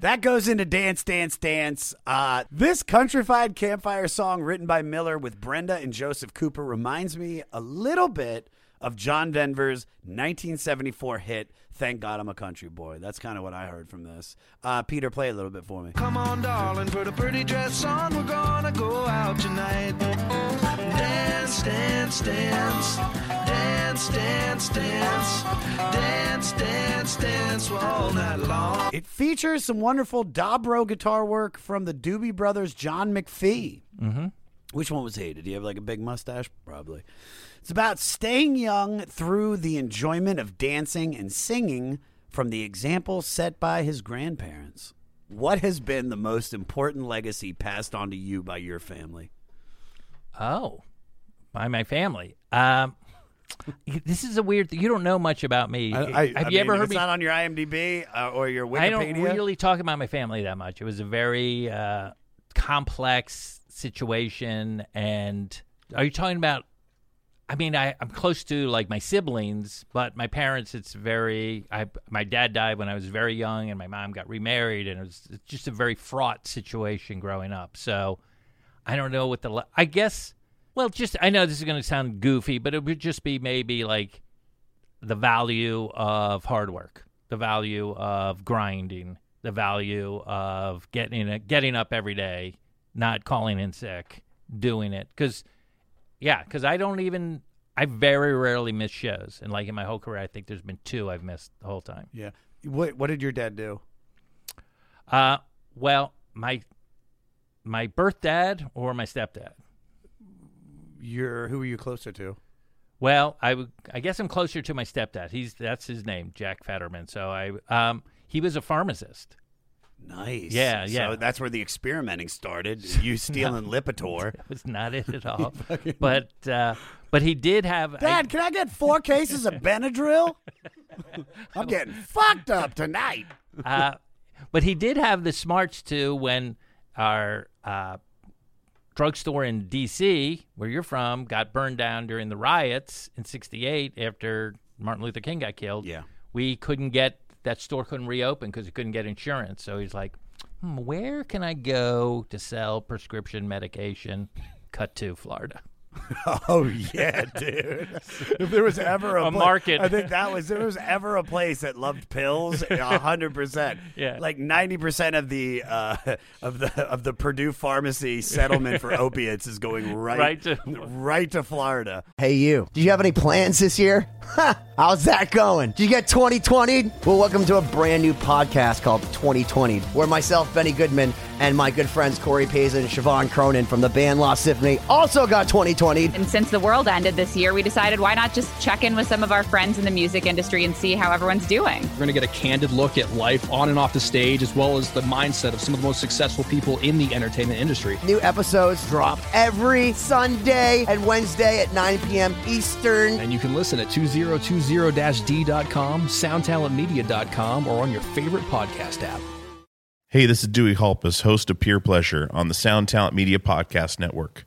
That goes into Dance, Dance, Dance. Uh, this countrified campfire song written by Miller with Brenda and Joseph Cooper reminds me a little bit of John Denver's 1974 hit, Thank God I'm a Country Boy. That's kind of what I heard from this. Uh, Peter, play a little bit for me. Come on, darling, put a pretty dress on. We're gonna go out tonight. Dance, dance, dance. Dance, dance, dance. Dance, dance, dance all night long. It features some wonderful dobro guitar work from the Doobie Brothers' John McFee. Mm-hmm. Which one was he? Did he have like a big mustache? Probably. It's about staying young through the enjoyment of dancing and singing from the example set by his grandparents. What has been the most important legacy passed on to you by your family? Oh, by my family. Um, this is a weird. thing. You don't know much about me. Have I you mean, ever if heard it's me? not on your IMDb uh, or your Wikipedia? I don't really talk about my family that much. It was a very uh, complex situation, and are you talking about? I mean, I, I'm close to like my siblings, but my parents. It's very. I my dad died when I was very young, and my mom got remarried, and it was just a very fraught situation growing up. So I don't know what the. I guess. Well, just I know this is going to sound goofy, but it would just be maybe like the value of hard work, the value of grinding, the value of getting getting up every day, not calling in sick, doing it. Because, yeah, because I don't even I very rarely miss shows, and like in my whole career, I think there's been two I've missed the whole time. Yeah. What What did your dad do? Uh, well, my my birth dad or my stepdad. Your Who are you closer to? Well, I would. I guess I'm closer to my stepdad. He's that's his name, Jack Federman. So I um he was a pharmacist. Nice. Yeah, yeah. So that's where the experimenting started. You stealing Lipitor. That was not it at all. but uh, but he did have. I- Dad, can I get four cases of Benadryl? I'm getting fucked up tonight. uh, but he did have the smarts too when our uh, drugstore in D.C., where you're from, got burned down during the riots in '68 after Martin Luther King got killed. Yeah. we couldn't get that store couldn't reopen because he couldn't get insurance. So he's like, hmm, "Where can I go to sell prescription medication?" Cut to Florida. Oh yeah, dude. if there was ever a, A pla- market. I think that was if there was ever a place that loved pills. a hundred percent. Yeah. like ninety percent of the uh, of the of the Purdue Pharmacy settlement for opiates is going right Right to- right to Florida. Hey, you. Do you have any plans this year? How's that going? Did you get 2020? Well, welcome to a brand new podcast called 2020, where myself, Benny Goodman, and my good friends Corey Payson and Siobhan Cronin from the band Lost Symphony also got 2020. And since the world ended this year, we decided why not just check in with some of our friends in the music industry and see how everyone's doing. We're going to get a candid look at life on and off the stage, as well as the mindset of some of the most successful people in the entertainment industry. New episodes drop every Sunday and Wednesday at 9 p.m. Eastern. And you can listen at 2020-d.com, soundtalentmedia.com, or on your favorite podcast app. Hey, this is Dewey Halpus, host of Peer Pleasure on the Sound Talent Media Podcast Network.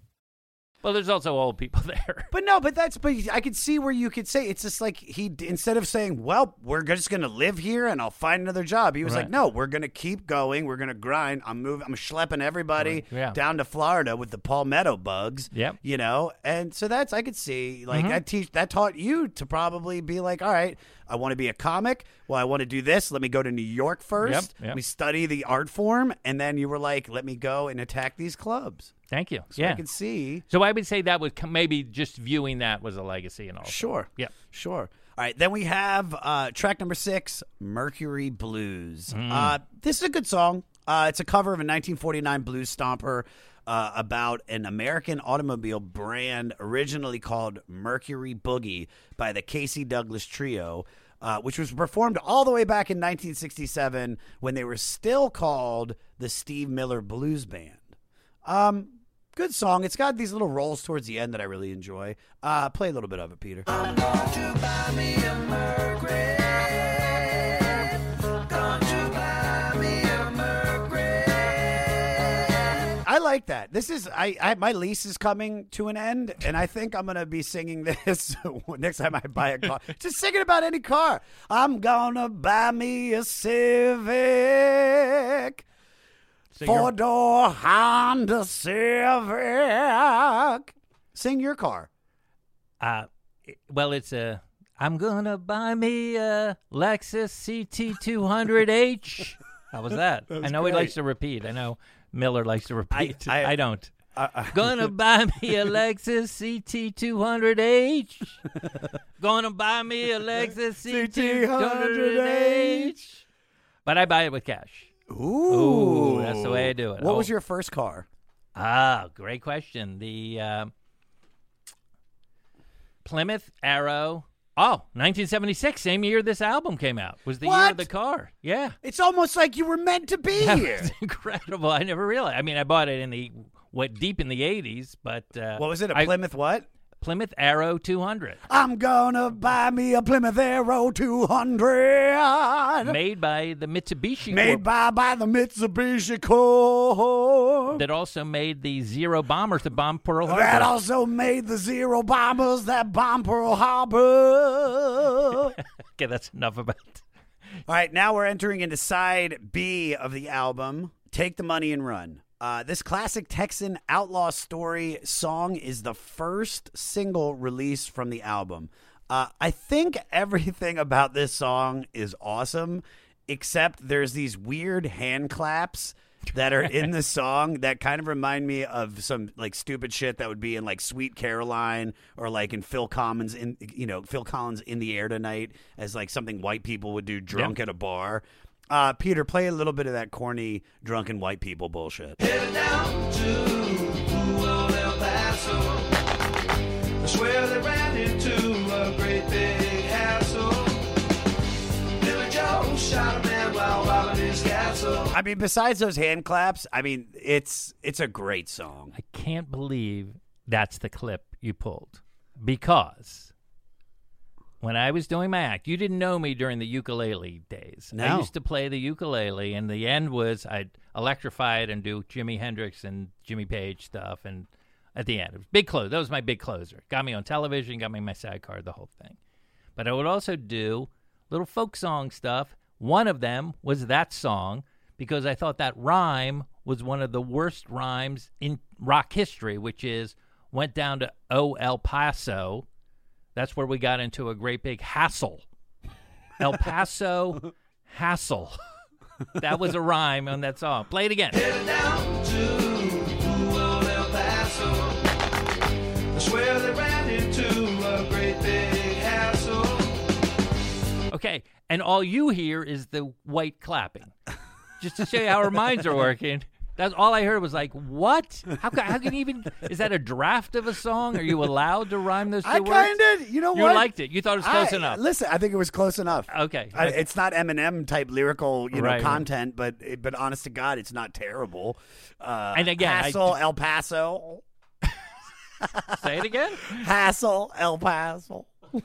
Well, there's also old people there. But no, but that's but I could see where you could say it's just like he instead of saying, "Well, we're just going to live here and I'll find another job," he was like, "No, we're going to keep going. We're going to grind. I'm moving. I'm schlepping everybody Right. Yeah. down to Florida with the palmetto bugs. Yep. you know." And so that's I could see like Mhm. that teach that taught you to probably be like, "All right, I want to be a comic. Well, I want to do this. Let me go to New York first. Yep, Let me study the art form, and then you were like, let me go and attack these clubs." Thank you. So yeah, I could see. So I would say that was maybe just viewing that was a legacy and all. Sure. Yeah. Sure. All right. Then we have uh, track number six, Mercury Blues. Mm. Uh, this is a good song. Uh, it's a cover of a 1949 blues stomper uh, about an American automobile brand originally called Mercury Boogie by the K.C. Douglas Trio. Uh, which was performed all the way back in 1967 when they were still called the Steve Miller Blues Band. Um, good song. It's got these little rolls towards the end that I really enjoy. Uh, play a little bit of it, Peter. I like that. This is I, I my lease is coming to an end, and I think I'm gonna be singing this next time I buy a car. Just singing about any car. I'm gonna buy me a Civic, four door Honda Civic. Sing your car. Uh, well, it's a. I'm gonna buy me a Lexus CT200H. How was that? That was I know he likes to repeat. I know Miller likes to repeat. I- I, don't. Uh, uh, Gonna buy me a Lexus CT200H. Gonna buy me a Lexus CT200H. But I buy it with cash. Ooh, that's the way I do it. What was Oh. your first car? Ah, great question. The uh, Plymouth Arrow. Oh, 1976, same year this album came out. Was the year What? of the car. Yeah. It's almost like you were meant to be here. was incredible. I never realized. I mean, I bought it in the what deep in the 80s, but uh, What was it? A I- Plymouth what? Plymouth Arrow 200, I'm gonna buy me a Plymouth Arrow 200. made by the Mitsubishi Made Corp- by by the Mitsubishi Corp. that also made the Zero bombers that bombed Pearl Harbor. That also made the Zero bombers that bomb Pearl Harbor. okay, that's enough about All right, now we're entering into side B of the album, Take the Money and Run. Uh, this classic Texan outlaw story song is the first single released from the album. Uh, I think everything about this song is awesome, except there's these weird hand claps that are in the song that kind of remind me of some like stupid shit that would be in like Sweet Caroline or like in Phil Collins in you know Phil Collins in the air tonight as like something white people would do drunk at a bar. Uh, Peter, play a little bit of that corny drunken white people bullshit. Headed down to El Paso. I swear they ran into a great big hassle. Billy Joe shot a man while robbing his castle. I mean, besides those hand claps, I mean, it's it's a great song. I can't believe that's the clip you pulled because when I was doing my act, you didn't know me during the ukulele days. I used to play the ukulele, and the end was I'd electrify it and do Jimi Hendrix and Jimmy Page stuff. And at the end, it was big close. That was my big closer. Got me on television, got me my sidecar, the whole thing. But I would also do little folk song stuff. One of them was that song because I thought that rhyme was one of the worst rhymes in rock history, which is went down to O El Paso. That's where we got into a great big hassle. El Paso hassle. that was a rhyme on that song. Play it again. Headed down to old El Paso. I swear they ran into a great big hassle. Okay, and all you hear is the white clapping, just to show you how our minds are working. That's all I heard was like, "What? How can, how can you even? Is that a draft of a song? Are you allowed to rhyme those two I words?" kind of, you know You what? liked it. You thought it was close I- enough. Listen, I think it was close enough. Okay, I, it's not Eminem type lyrical, you know, Right, content, but but honest to God, it's not terrible. Uh, And again, I- Hassel, El Paso, Say it again. Hassel, El Paso.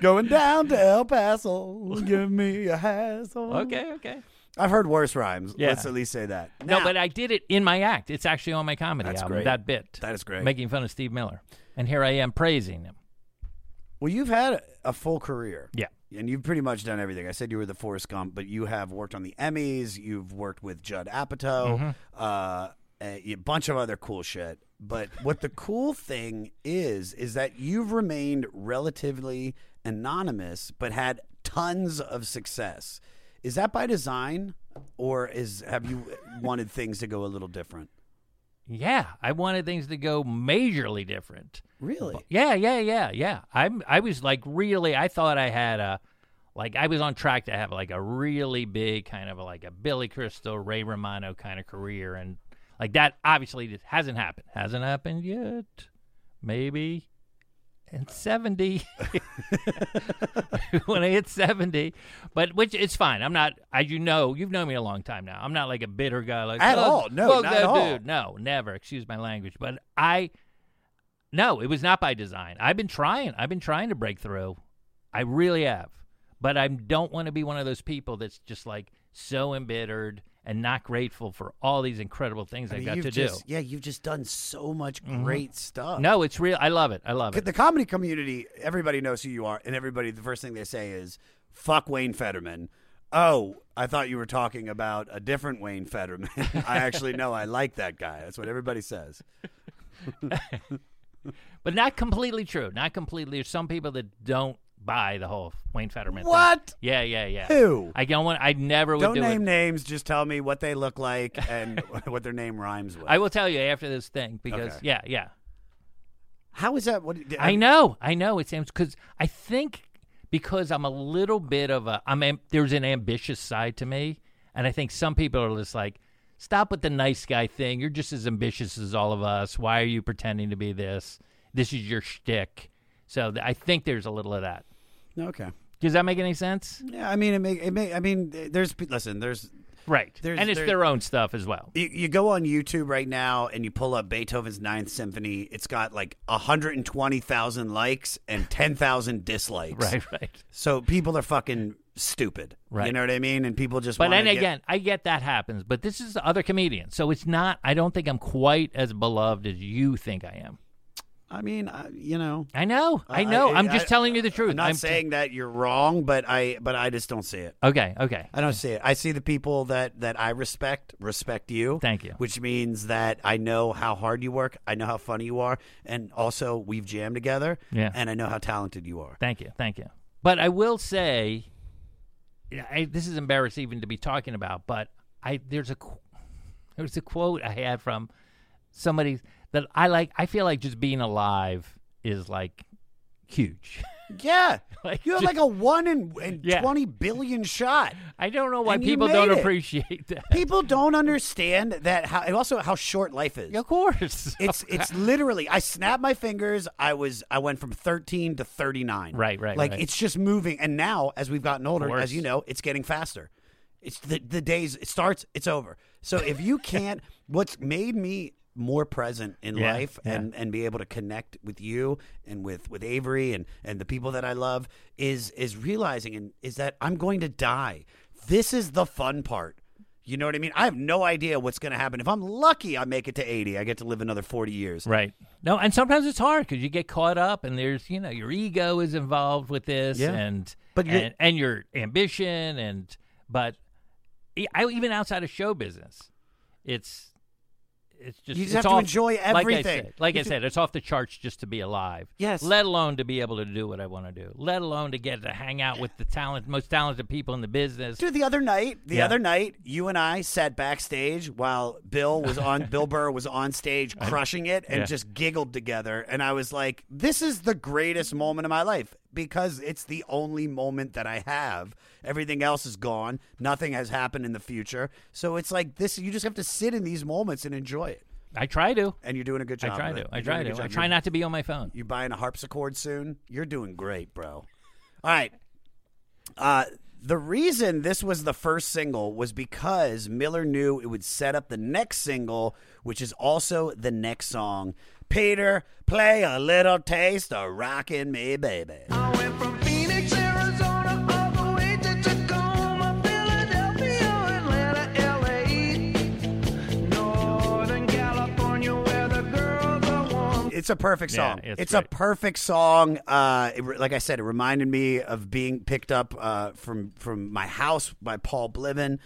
Going down to El Paso, give me a hassle. Okay, okay. I've heard worse rhymes. Yeah. Let's at least say that. No, Now- but I did it in my act. It's actually on my comedy That's album. great. That bit. That is great. Making fun of Steve Miller, and here I am praising him. Well, you've had a full career. Yeah. And you've pretty much done everything. I said you were the Forrest Gump, but you have worked on the Emmys. You've worked with Judd Apatow, Mhm. uh, a, a bunch of other cool shit. But what the cool thing is, is that you've remained relatively anonymous, but had tons of success. Is that by design, or is have you wanted things to go a little different? Yeah, I wanted things to go majorly different. Really? Yeah, yeah, yeah, yeah. I'm I was like really I thought I had a like I was on track to have like a really big kind of like a Billy Crystal, Ray Romano kind of career and like that obviously hasn't happened. Hasn't happened yet. Maybe in 70 when I hit 70 but which it's fine I'm not as you know you've known me a long time now I'm not like a bitter guy like At "Oh, all. No, not that at all." dude no never excuse my language but I no, it was not by design. I've been trying. I've been trying to break through. I really have. But I don't want to be one of those people that's just like so embittered and not grateful for all these incredible things I I mean, got to just, do. Yeah, you've just done so much Mhm. great stuff. No, it's real. I love it. I love it. The comedy community, everybody knows who you are, and everybody, the first thing they say is, fuck Wayne Federman. Oh, I thought you were talking about a different Wayne Federman. I actually know I like that guy. That's what everybody says. But not completely true. Not completely. There's some people that don't buy the whole Wayne Federman. thing. What? Yeah, yeah, yeah. Who? I don't want. I never would Don't do name it. names, just tell me what they look like and what their name rhymes with. I will tell you after this thing because Okay. yeah, yeah. How is that? What I know, I know. It seems because I think because I'm a little bit of a I'm am, there's an ambitious side to me, and I think some people are just like, stop with the nice guy thing. You're just as ambitious as all of us. Why are you pretending to be this? This is your shtick. So th- I think there's a little of that. Okay. Does that make any sense? Yeah, I mean, it make it may. I mean, there's listen, there's Right, There's, and it's there- their own stuff as well. You, you go on YouTube right now and you pull up Beethoven's Ninth Symphony. It's got like 120,000 likes and 10,000 dislikes. Right, right. So people are fucking stupid. Right. You know what I mean? And people just But then get- again, I get that happens. But this is other comedians, so it's not. I don't think I'm quite as beloved as you think I am. I mean, I, you know. I know. I know. I'm just I- telling you the truth. I'm not I'm- saying that you're wrong, but I but I just don't see it. Okay. Okay. I don't see it. I see the people that that I respect respect you. Thank you. Which means that I know how hard you work. I know how funny you are, and also we've jammed together. Yeah. And I know how talented you are. Thank you, thank you. But I will say, I, this is embarrassing even to be talking about. But I there's a there's a quote I had from somebody that I like. I feel like just being alive is like huge. Yeah. Like, you have just- like a one in, in Yeah. twenty billion shot. I don't know why And people don't it. appreciate that. People don't understand that how and also how short life is. Of course, It's it's literally I snapped my fingers. I was I went from 13 to 39. Right, right, Like right. it's just moving and now as we've gotten older, as you know, it's getting faster. It's the the days it starts, it's over. So if you can't what's made me more present in Yeah, life yeah. and and be able to connect with you and with with Avery and and the people that I love is is realizing and is that I'm going to die. This is the fun part. You know what I mean? I have no idea what's going to happen. If I'm lucky, I make it to 80. I get to live another 40 years. Right. No, and sometimes it's hard because you get caught up, and there's you know your ego is involved with this, Yeah. and But and, and your ambition, and but I, even outside of show business, it's it's just You just it's have to off- enjoy Like I everything. said, like I said, it's off the charts just to be alive. Yes. Let alone to be able to do what I want to do. Let alone to get to hang out with the talent, most talented people in the business. Dude, the other night, the Yeah. other night, you and I sat backstage while Bill was on Bill Burr was on stage crushing it and Yeah. just giggled together and I was like, this is the greatest moment of my life because it's the only moment that I have. Everything else is gone. Nothing has happened in the future. So it's like this you just have to sit in these moments and enjoy it. I try to. And you're doing a good job. I try to. I try to. good I try not to be on my phone. You buying a harpsichord soon? You're doing great, bro. All right. Uh, the reason this was the first single was because Miller knew it would set up the next single, which is also the next song. Peter, play a little taste of rockin' me, baby. Phoenix, Arizona, all the way to Tacoma, Atlanta, LA, Northern California, where the girls are warm. It's a perfect Yeah, song. it's it's a perfect song. Uh, it like I said, it reminded me of being picked up uh, from from my house by Paul Bliven.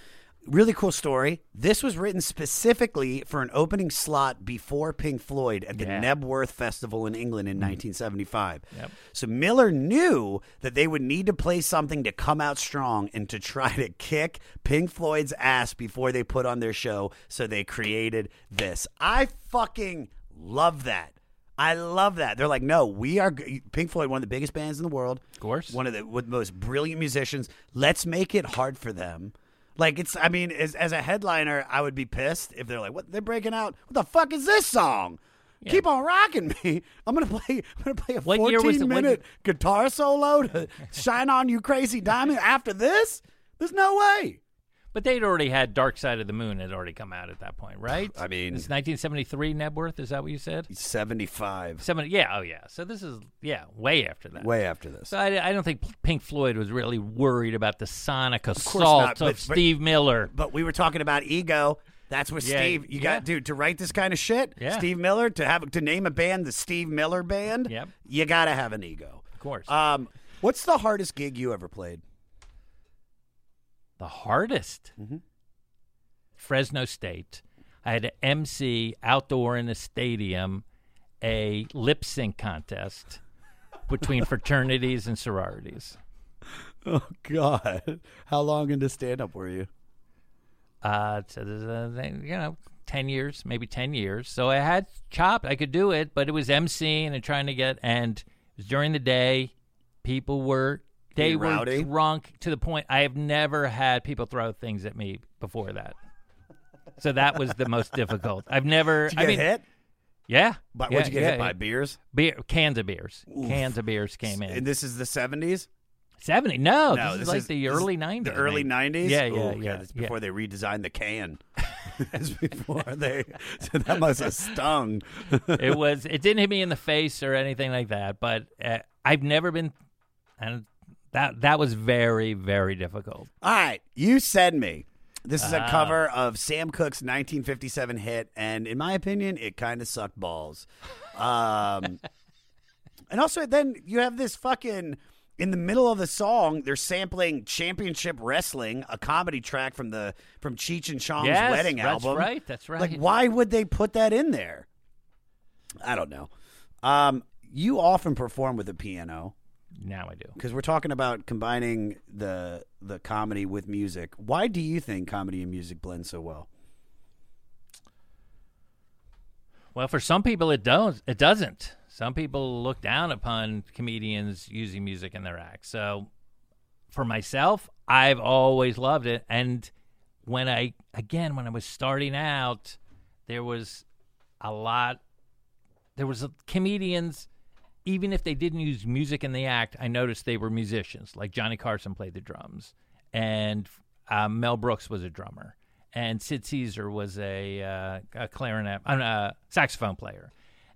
Really cool story. This was written specifically for an opening slot before Pink Floyd at the Yeah. Knebworth Festival in England in mm-hmm. 1975. Yep. So Miller knew that they would need to play something to come out strong and to try to kick Pink Floyd's ass before they put on their show. So they created this. I fucking love that. I love that. They're like, no, we are Pink Floyd, one of the biggest bands in the world. Of course. One of the with most brilliant musicians. Let's make it hard for them. Like it's I mean, as as a headliner, I would be pissed if they're like, What they're breaking out? What the fuck is this song? Keep on rocking me. I'm gonna play I'm gonna play a What 14 year the- when- minute guitar solo to shine on you crazy diamond after this? There's no way. But they'd already had Dark Side of the Moon had already come out at that point, right? I mean- it's 1973 Knebworth. Is that what you said? 75. Seventy. Yeah. Oh, yeah. So this is yeah, way after that. Way after this. So I, I don't think Pink Floyd was really worried about the sonic assault not, of but- but- Steve Miller. But we were talking about ego. That's what Yeah, Steve. You yeah. got, dude, to write this kind of shit. Yeah. Steve Miller to have to name a band the Steve Miller Band. Yep. You got to have an ego. Of course. Um, what's the hardest gig you ever played? The hardest. Mm-hmm. Fresno State. I had to MC outdoor in a stadium a lip sync contest between fraternities and sororities. Oh God! How long into stand up were you? Uh, so a- you know, ten years, maybe ten years. So I had chopped. I could do it, but it was MCing and trying to get. And it was during the day. People were they were rowdy? drunk to the point I have never had people throw things at me before that. So that was the most difficult. I've never. Did I you get mean, hit? Yeah. But yeah, what'd you get yeah, hit by? yeah. Beers? Beer, cans of beers. Oof. Cans of beers came in. And this is the seventies. Seventy? No, No, this, this is like is- the early nineties. The early nineties. Yeah, yeah, Ooh, yeah. That's before they redesigned the can. That's before they. So that must have stung. it was. It didn't hit me in the face or anything like that. But uh, I've never been, and that that was very very difficult. All right, you send me This is a Ah. cover of Sam Cooke's 1957 hit, and in my opinion, it kind of sucked balls. Um, and also, then you have this fucking. In the middle of the song, they're sampling "Championship Wrestling," a comedy track from the from Cheech and Chong's Yes, wedding that's album. right, that's right. Like, why would they put that in there? I don't know. Um, you often perform with a piano Now I do. because we're talking about combining the the comedy with music. Why do you think comedy and music blend so well? Well, for some people, it does. It doesn't. Some people look down upon comedians using music in their act. So, for myself, I've always loved it. And when I, again, when I was starting out, there was a lot. There was a, comedians, even if they didn't use music in the act, I noticed they were musicians. Like Johnny Carson played the drums, and uh, Mel Brooks was a drummer, and Sid Caesar was a, uh, a clarinet, uh, a saxophone player,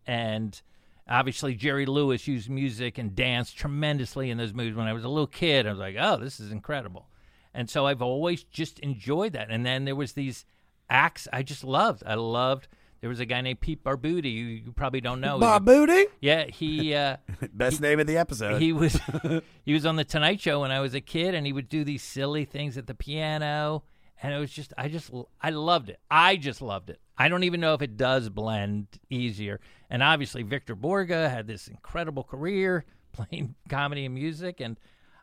and obviously Jerry Lewis used music and dance tremendously in those movies. When I was a little kid, I was like, "Oh, this is incredible," and so I've always just enjoyed that. And then there was these acts I just loved. I loved. There was a guy named Pete Barbuti. You, you probably don't know. He Barbuti? Yeah, he. Uh, Best name of the episode. he was he was on the Tonight Show when I was a kid, and he would do these silly things at the piano, and it was just I just I loved it. I just loved it. I don't even know if it does blend easier. And obviously, Victor Borge had this incredible career playing comedy and music, and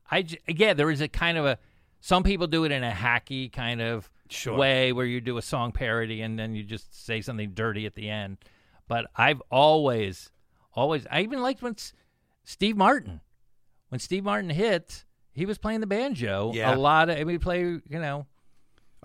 I j- again there is a kind of a some people do it in a hacky kind of Sure. way where you do a song parody and then you just say something dirty at the end. But I've always, always, I even liked when Steve Martin, when Steve Martin hit, he was playing the banjo. Yeah. A lot of, we play, you know,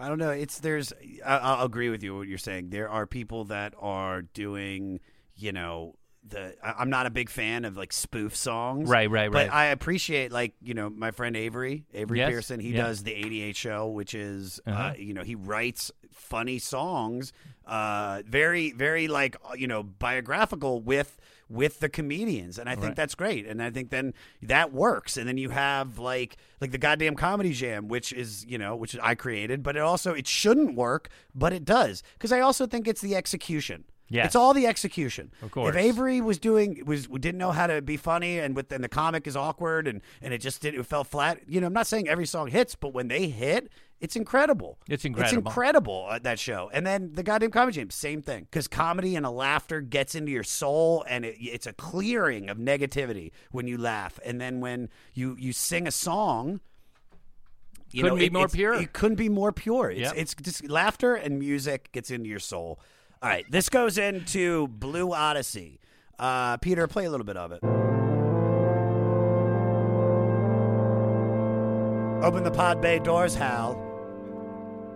I don't know. It's there's. I, I'll agree with you what you're saying. There are people that are doing, you know, the. I- I'm not a big fan of like spoof songs. Right, right, right. But. I appreciate like you know my friend Avery Avery Yes, Pearson. He yeah. does the 88 show, which is uh Uh-huh. you know he writes funny songs, uh, very very like uh, you know biographical with with the comedians and i think Right. that's great and i think then that works and then you have like like the goddamn comedy jam which is you know which i created but it also it shouldn't work but it does because i also think it's the execution Yes. it's all the execution Of course. if avery was doing was didn't know how to be funny and with and the comic is awkward and and it just did it fell flat you know i'm not saying every song hits but when they hit it's incredible It's incredible. it's incredible. uh, that show and then the goddamn comedy jam same thing because comedy and a laughter gets into your soul and it, it's a clearing of negativity when you laugh and then when you you sing a song you Couldn't know, be it- more pure. It couldn't be more pure. It's, Yep. it's just laughter and music gets into your soul. All right, this goes into Blue Odyssey. Uh, Peter, play a little bit of it. Open the pod bay doors, Hal.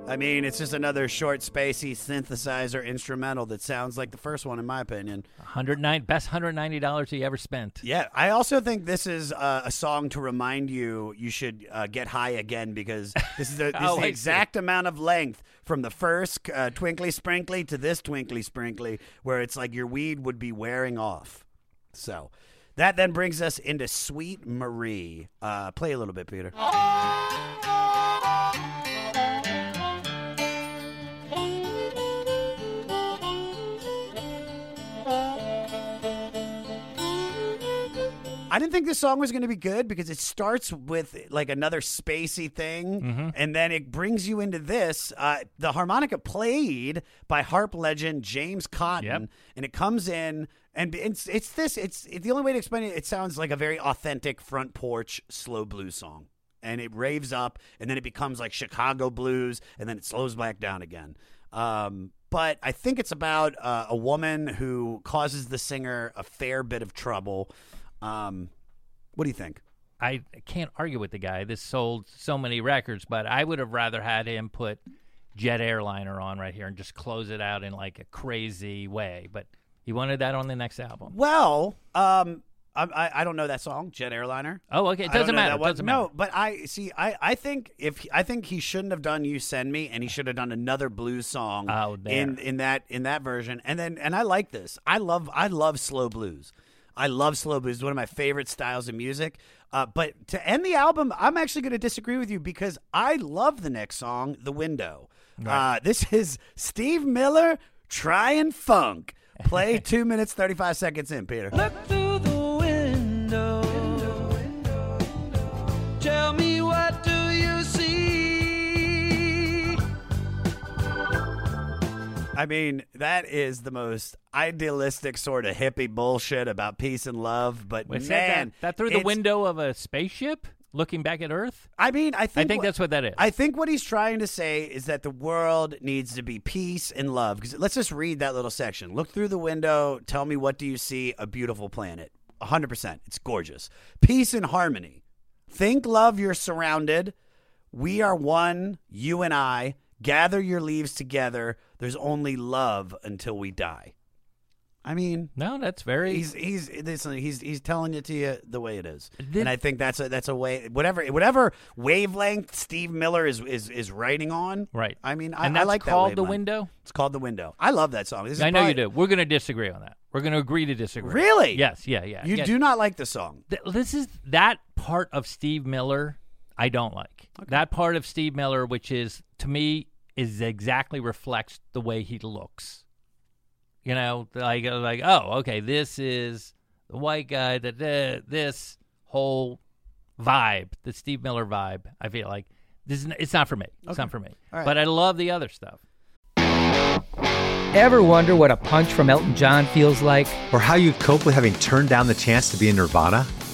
I mean, it's just another short, spacey synthesizer instrumental that sounds like the first one, in my opinion. 109 best $190 he ever spent. Yeah, I also think this is uh, a song to remind you you should uh, get high again because this is the, this Oh, is I the see. exact amount of length from the first uh, twinkly sprinkly to this twinkly sprinkly, where it's like your weed would be wearing off. So that then brings us into Sweet Marie. Uh, play a little bit, Peter. I didn't think this song was going to be good because it starts with like another spacey thing, Mm-hmm. and then it brings you into this. Uh, the harmonica played by harp legend James Cotton, Yep. and it comes in, and it's it's this. It's it, the only way to explain it. It sounds like a very authentic front porch slow blues song, and it raves up, and then it becomes like Chicago blues, and then it slows back down again. Um, but I think it's about uh, a woman who causes the singer a fair bit of trouble. Um, what do you think? I can't argue with the guy. This sold so many records, but I would have rather had him put Jet Airliner on right here and just close it out in like a crazy way. But he wanted that on the next album. Well, um, I, I, don't know that song, Jet Airliner. Oh, okay. It doesn't matter. It doesn't no, matter. but I see. I, I think if he- I think he shouldn't have done "You Send Me" and he should have done another blues song Oh, in in that in that version. And then and I like this. I love I love slow blues. I love slow blues. It's one of my favorite styles of music. Uh, but to end the album, I'm actually going to disagree with you because I love the next song, "The Window." Uh, this is Steve Miller trying funk. Play two minutes, 35 seconds in, Peter. Look through the window. Tell me I mean, that is the most idealistic sort of hippie bullshit about peace and love. But Was man, that, that through the window of a spaceship looking back at Earth? I mean, I think I think what- that's what that is. I think what he's trying to say is that the world needs to be peace and love. Because let's just read that little section. Look through the window. Tell me what do you see? A beautiful planet. 100%. It's gorgeous. Peace and harmony. Think love you're surrounded. We are one, you and I. Gather your leaves together. There's only love until we die. I mean, no, that's very. He's he's this, he's he's telling it to you the way it is, This- and I think that's a that's a way whatever whatever wavelength Steve Miller is is is writing on. Right. I mean, I, And I that's like that called The. Window? It's called the window. I love that song. This is I know probably- you do. We're going to disagree on that. We're going to agree to disagree. Really? Yes. Yeah. Yeah. You yeah. do not like the song. Th- This is that part of Steve Miller I don't like. That part of Steve Miller, which is to me is exactly reflects the way he looks. You know, like like oh, okay, this is the white guy. That uh, this whole vibe, the Steve Miller vibe. I feel like this is it's not for me. It's Okay. not for me. All right. But I love the other stuff. Ever wonder what a punch from Elton John feels like? Or how you'd cope with having turned down the chance to be in Nirvana?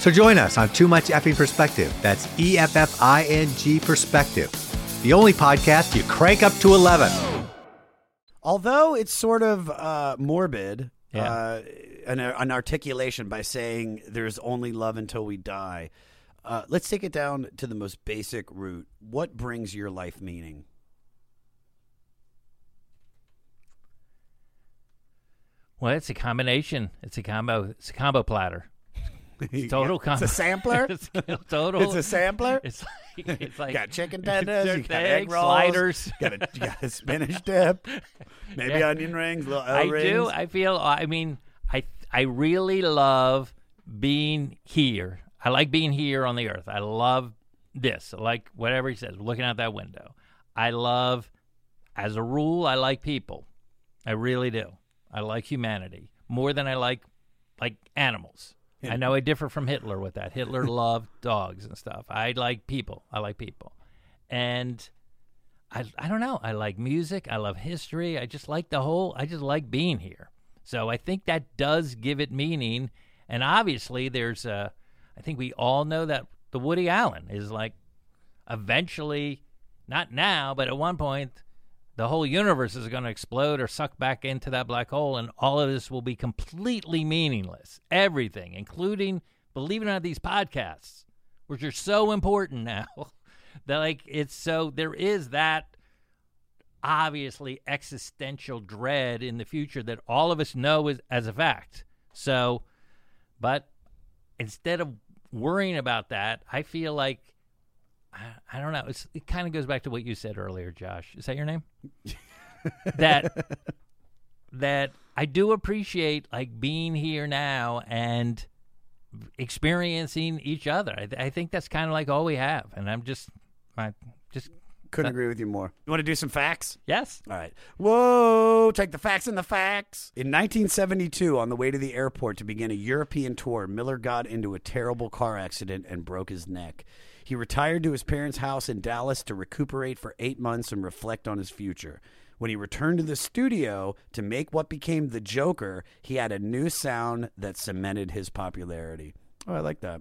So join us on Too Much Effing Perspective. That's E F F I N G Perspective. The only podcast you crank up to 11. Although it's sort of uh, morbid, Yeah. uh, an, an articulation by saying there's only love until we die. Uh, let's take it down to the most basic root. What brings your life meaning? Well, it's a combination. It's a combo. It's a combo platter. It's total It's combo. a sampler? it's total. It's a sampler? It's like it's like got chicken tenders, you got egg eggs, rolls, sliders, you got a, you got a spinach dip, maybe Yeah. onion rings, little L I rings. do. I feel. I mean, I I really love being here. I like being here on the earth. I love this. I like whatever he says. Looking out that window. I love, as a rule, I like people. I really do. I like humanity more than I like like animals. I know I differ from Hitler with that. Hitler loved dogs and stuff. I like people. I like people. And I I don't know. I like music. I love history. I just like the whole. I just like being here. So I think that does give it meaning. And obviously, there's a. I think we all know that the Woody Allen is like, eventually, not now, but at one point, the whole universe is going to explode or suck back into that black hole, and all of this will be completely meaningless. Everything, including, believe it or not, these podcasts, which are so important now. that like it's so there is that obviously existential dread in the future that all of us know is as a fact. So, but instead of worrying about that, I feel like I, I don't know. It's, it kind of goes back to what you said earlier, Josh. Is that your name? that that I do appreciate like being here now and experiencing each other. I, I think that's kind of like all we have, and I'm just I just Couldn't agree with you more. You want to do some facts? Yes. All right. Whoa, take the facts and the facts. In 1972, on the way to the airport to begin a European tour, Miller got into a terrible car accident and broke his neck. He retired to his parents' house in Dallas to recuperate for eight months and reflect on his future. When he returned to the studio to make what became the Joker, he had a new sound that cemented his popularity. Oh, I like that.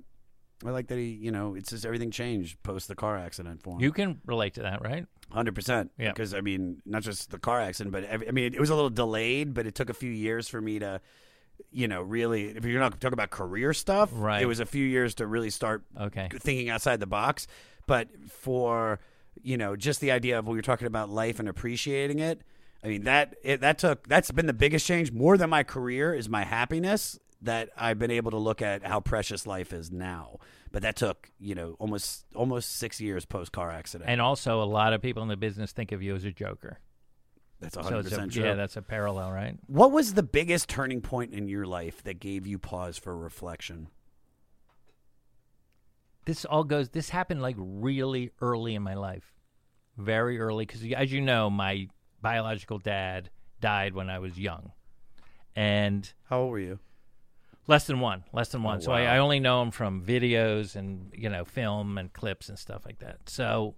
I like that he, you know, it's just everything changed post the car accident for him. you can relate to that, right? Hundred percent. Yeah. Because I mean, not just the car accident, but every, I mean, it was a little delayed, but it took a few years for me to, you know, really. If you're not talking about career stuff, Right. It was a few years to really start Okay. thinking outside the box. But for you know, just the idea of we were talking about life and appreciating it. I mean that it, that took that's been the biggest change more than my career is my happiness that I've been able to look at how precious life is now. But that took you know almost almost six years post car accident. And also, a lot of people in the business think of you as a joker. That's So 100 it's a- percent true. Yeah, that's a parallel, right? What was the biggest turning point in your life that gave you pause for reflection? This all goes. This happened like really early in my life, very early. Because as you know, my biological dad died when I was young, and how old were you? Less than one. Less than one. Oh, So I. I only know him from videos and you know film and clips and stuff like that. So.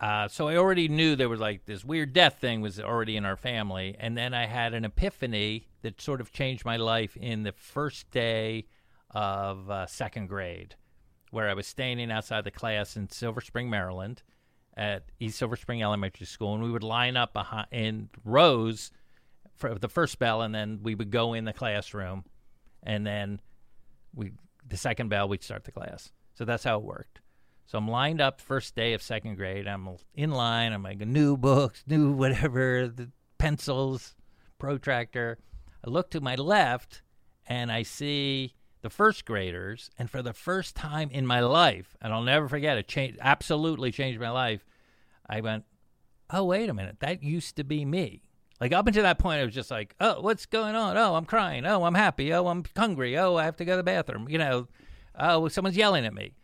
Uh, so I already knew there was like this weird death thing was already in our family, and then I had an epiphany that sort of changed my life in the first day of uh, second grade, where I was standing outside the class in Silver Spring, Maryland, at East Silver Spring Elementary School, and we would line up behind in rows for the first bell, and then we would go in the classroom, and then we the second bell we'd start the class. So that's how it worked. So I'm lined up first day of second grade. I'm in line. I'm like new books, new whatever, the pencils, protractor. I look to my left and I see the first graders. And for the first time in my life, and I'll never forget it, changed, absolutely changed my life. I went, oh wait a minute, that used to be me. Like up until that point, I was just like, oh, what's going on? Oh, I'm crying. Oh, I'm happy. Oh, I'm hungry. Oh, I have to go to the bathroom. You know, oh, someone's yelling at me.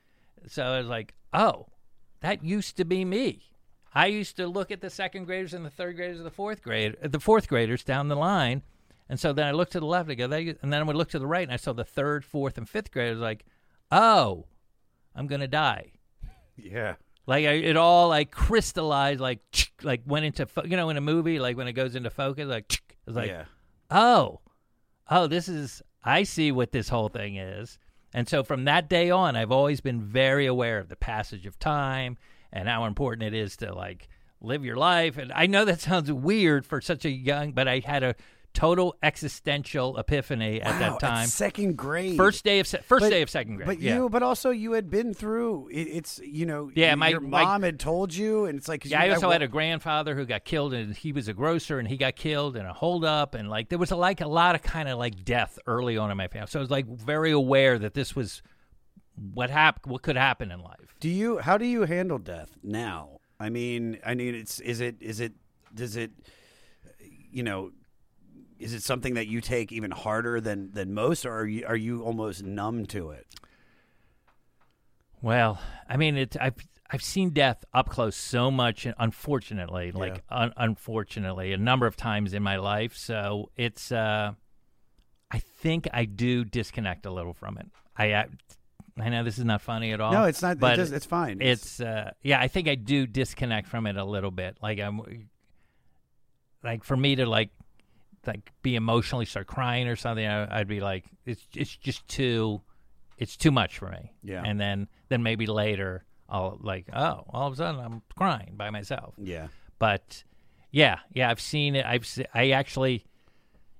So I was like, oh, that used to be me. I used to look at the second graders and the third graders and the fourth grade, the fourth graders down the line, and so then I looked to the left. I go, and then I would look to the right, and I saw the third, fourth, and fifth graders. Like, oh, I'm gonna die. Yeah. Like I, it all like crystallized, like like went into fo- you know in a movie like when it goes into focus, like it's like Yeah. oh, oh this is I see what this whole thing is, and so from that day on, I've always been very aware of the passage of time and how important it is to like live your life. And I know that sounds weird for such a young, but I had a total existential epiphany at Wow, that at time. second grade. First day of se- first But- day of second grade. But yeah. you, but also you had been through. It, it's you know. Yeah, my- your my- mom had told you, and it's like Yeah, you- I also wa- had a grandfather who got killed, and he was a grocer, and he got killed in a holdup, and like there was a, like a lot of kind of like death early on in my family. So I was like very aware that this was what hap- what could happen in life. Do you? How do you handle death now? I mean, I mean, it's is it is it does it, you know, is it something that you take even harder than than most, or are you are you almost numb to it? Well, I mean, it. I've I've seen death up close so much, unfortunately, like un- unfortunately, a number of times in my life. So it's. uh I think I do disconnect a little from it. I. Uh, I know this is not funny at all. No, it's not- it But it's fine. It's, uh, yeah. I think I do disconnect from it a little bit. Like I'm, like for me to like, like be emotionally start crying or something. I, I'd be like, it's it's just too, it's too much for me. Yeah. And then then maybe later I'll like, oh, all of a sudden I'm crying by myself. Yeah. But yeah, yeah, I've seen it. I've se- I actually,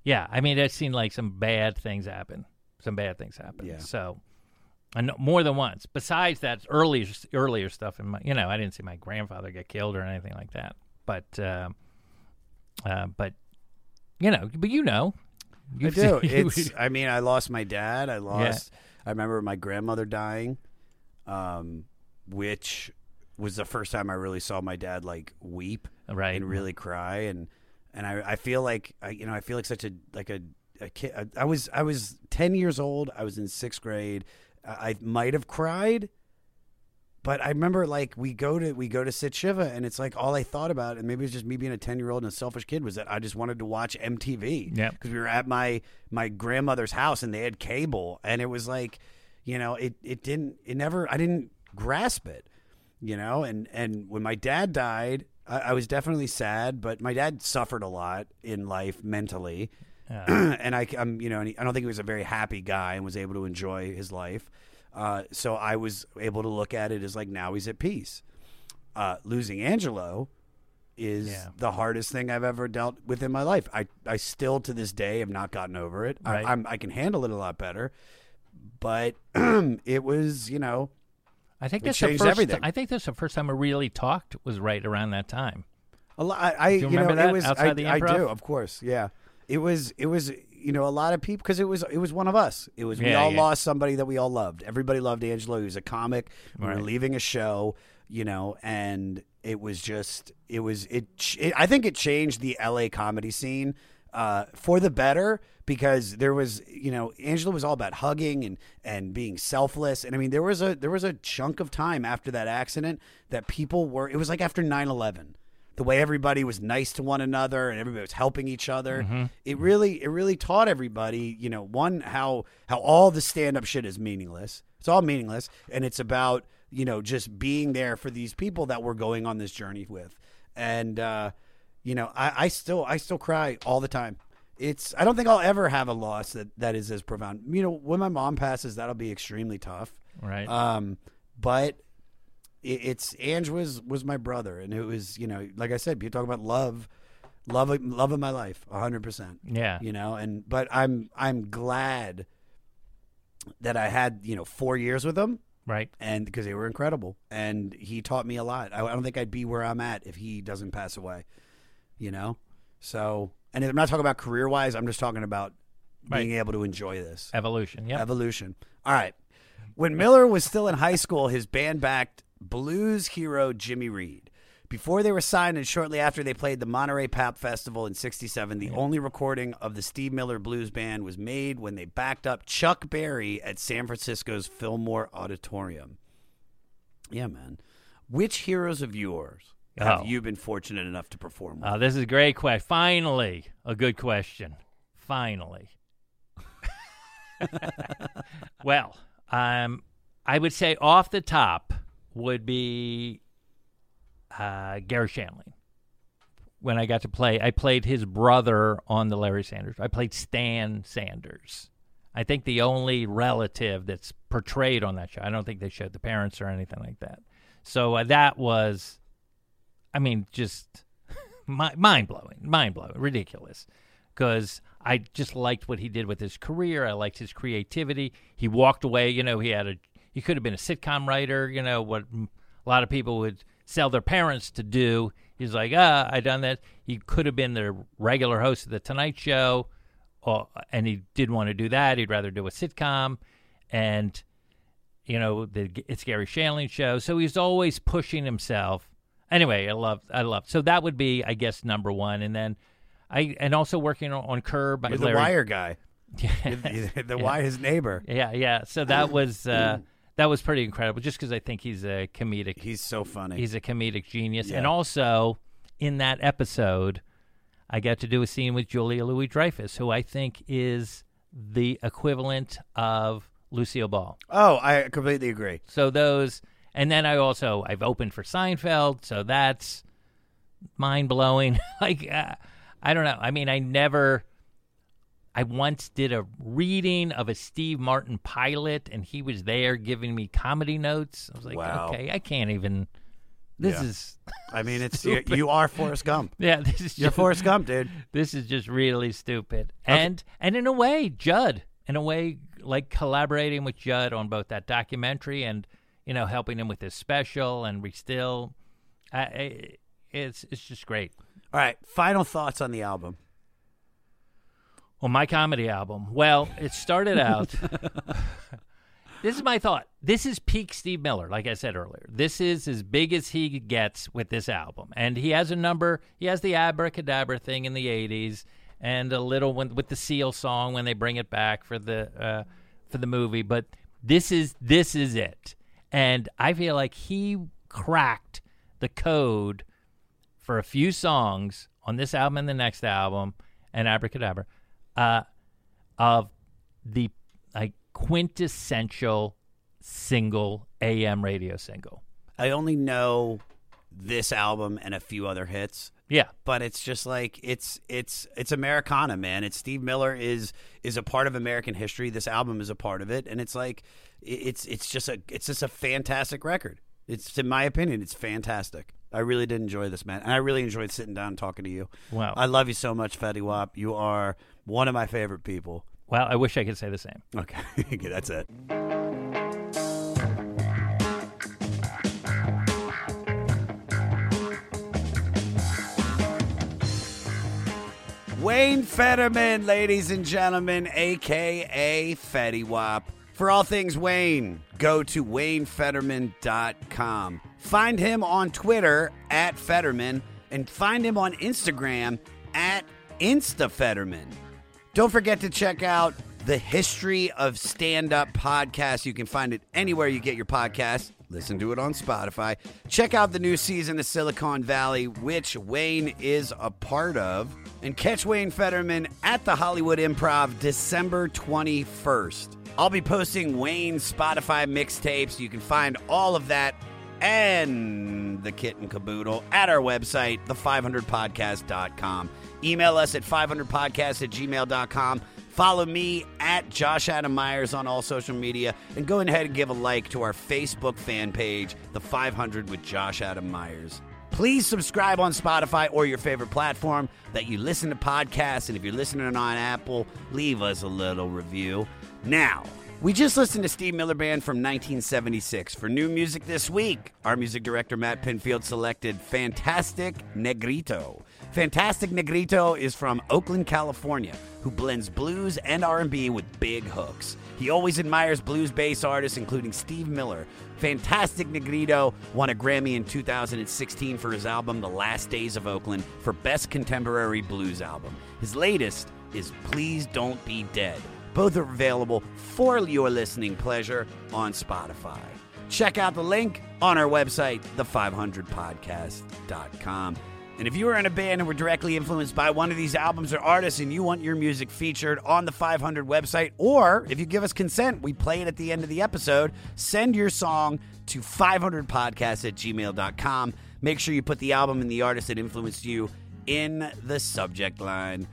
yeah. I mean, I've seen like some bad things happen. Some bad things happen. Yeah. So. I know more than once. Besides that earlier earlier stuff in my, you know, I didn't see my grandfather get killed or anything like that. But, uh, uh, but, you know, but you know, You've do. It's. I mean, I lost my dad. I lost. I remember my grandmother dying, um, which was the first time I really saw my dad like weep, Right. and really cry, and and I, I feel like I, you know, I feel like such a like a, a kid. I, I was I was ten years old. I was in sixth grade. I, I might have cried. But I remember, like, we go to we go to Sit Shiva, and it's like all I thought about, and maybe it's just me being a ten year old and a selfish kid, was that I just wanted to watch MTV. Yep. because we were at my my grandmother's house, and they had cable, and it was like, you know, it it didn't, it never, I didn't grasp it, you know, and and when my dad died, I, I was definitely sad, but my dad suffered a lot in life mentally, and I, I'm, you know, and he, I don't think he was a very happy guy and was able to enjoy his life. Uh, so I was able to look at it as like now he's at peace. Uh, losing Angelo is Yeah. the hardest thing I've ever dealt with in my life. I, I still to this day have not gotten over it. Right. I, I'm, I can handle it a lot better, but it was, you know, I think that's the first. everything. I think that's the first time I really talked was right around that time. A lot. I, I Do you remember know, that was. outside I, the I do, of course. Yeah, it was. It was. You know, a lot of people because it was. It was one of us. It was. we Yeah, all yeah. lost somebody that we all loved. Everybody loved Angelo. He was a comic. We were Right. leaving a show. You know, and it was just. It was. It. ch- it I think it changed the L.A. comedy scene uh, for the better because there was. You know, Angelo was all about hugging and and being selfless. And I mean, there was a there was a chunk of time after that accident that people were. It was like after 9-11 the way everybody was nice to one another and everybody was helping each other. Mhm. It really it really taught everybody, you know, one how how all the stand up shit is meaningless. It's all meaningless and it's about, you know, just being there for these people that we're going on this journey with. And uh you know, I, I still I still cry all the time. It's I don't think I'll ever have a loss that that is as profound. You know, when my mom passes, that'll be extremely tough. Right. Um, but it's Ange was was my brother, and it was you know, like I said, you talk about love, love, love of my life, hundred percent. Yeah. you know, and but I'm I'm glad that I had you know four years with him, Right. and because they were incredible, and he taught me a lot. I, I don't think I'd be where I'm at if he doesn't pass away, you know. So, and I'm not talking about career wise. I'm just talking about being able to enjoy this Evolution. Yeah. Evolution. All right. When Miller was still in high school, his band backed blues hero Jimmy Reed. Before they were signed and shortly after they played the Monterey Pop Festival in 67, the only recording of the Steve Miller Blues Band was made when they backed up Chuck Berry at San Francisco's Fillmore Auditorium. Yeah, man. Which heroes of yours have Oh. you been fortunate enough to perform with? Uh, this is a great question. Finally, a good question. Finally. well, um, I would say off the top would be uh, Garry Shandling. When I got to play, I played his brother on the Larry Sanders. I played Stan Sanders. I think the only relative that's portrayed on that show. I don't think they showed the parents or anything like that. So uh, that was, I mean, just mi- mind blowing, mind blowing, ridiculous. Because I just liked what he did with his career. I liked his creativity. He walked away. You know, he had a he could have been a sitcom writer. You know what a lot of people would sell their parents to do. He's like, ah, I done that. He could have been the regular host of the Tonight Show, or, and he didn't want to do that. He'd rather do a sitcom, and you know, the it's Garry Shandling show. So he's always pushing himself. Anyway, I love, I love. So that would be, I guess, number one, and then I and also working on, on Curb by With the Larry- wire guy. Yeah, The- the Yeah. wire, his neighbor. Yeah, yeah. So that was uh, that was pretty incredible. Just because I think he's a comedic. He's so funny. He's a comedic genius, and also in that episode, I got to do a scene with Julia Louis Dreyfus, who I think is the equivalent of Lucille Ball. Oh, I completely agree. So those, and then I also I've opened for Seinfeld, so that's mind blowing. like uh, I don't know. I mean, I never. I once did a reading of a Steve Martin pilot, and he was there giving me comedy notes. I was like, Wow. okay, I can't even. This Yeah. is. I mean, it's you, you are Forrest Gump. Yeah, this is You're just- Forrest Gump, dude. This is just really stupid. Okay. And and in a way, Judd, in a way, like collaborating with Judd on both that documentary and you know helping him with his special and we still, I, I, it's it's just great. All right, final thoughts on the album. Well, my comedy album. Well, it started out. this is my thought. This is peak Steve Miller, like I said earlier. This is as big as he gets with this album. And he has a number, he has the abracadabra thing in the 80s and a little one with the Seal song when they bring it back for the uh, for the movie, but this is this is it. And I feel like he cracked the code for a few songs on this album and the next album and abracadabra uh, of the like quintessential single AM radio single. I only know this album and a few other hits. Yeah. But it's just like it's it's it's Americana, man. It's Steve Miller is is a part of American history. This album is a part of it, and it's like it's it's just a it's just a fantastic record. It's in my opinion, it's fantastic. I really did enjoy this, man, and I really enjoyed sitting down and talking to you. Wow. I love you so much, Fetty Wap. You are one of my favorite people. Well, I wish I could say the same. Okay, that's it. Wayne Federman, ladies and gentlemen, aka Fetty Wap. For all things Wayne, go to WayneFederman.com. Find him on Twitter at Federman and find him on Instagram at InstaFederman. Don't forget to check out the History of Stand Up podcast. You can find it anywhere you get your podcast. Listen to it on Spotify. Check out the new season of Silicon Valley, which Wayne is a part of. And catch Wayne Federman at the Hollywood Improv December 21st. I'll be posting Wayne's Spotify mixtapes. You can find all of that and the kit and caboodle at our website, the500podcast.com. Email us at 500podcast at gmail.com. Follow me at Josh Adam Meyers on all social media and go ahead and give a like to our Facebook fan page, The 500 with Josh Adam Meyers. Please subscribe on Spotify or your favorite platform that you listen to podcasts. And if you're listening on Apple, leave us a little review. Now, we just listened to Steve Miller Band from 1976. For new music this week, our music director Matt Pinfield selected Fantastic Negrito. Fantastic Negrito is from Oakland, California, who blends blues and R&B with big hooks. He always admires blues bass artists including Steve Miller. Fantastic Negrito won a Grammy in 2016 for his album The Last Days of Oakland for Best Contemporary Blues Album. His latest is Please Don't Be Dead. Both are available for your listening pleasure on Spotify. Check out the link on our website, the500podcast.com. And if you are in a band and were directly influenced by one of these albums or artists and you want your music featured on the 500 website, or if you give us consent, we play it at the end of the episode, send your song to 500podcast at gmail.com. Make sure you put the album and the artist that influenced you in the subject line.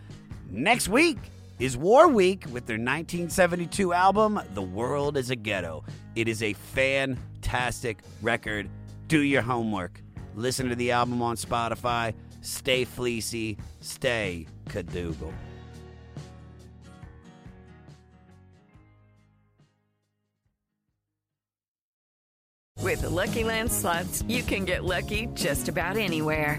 Next week is War Week with their 1972 album, The World is a Ghetto. It is a fantastic record. Do your homework. Listen to the album on Spotify. Stay fleecy. Stay Cadougal. With the Lucky Land slots, you can get lucky just about anywhere.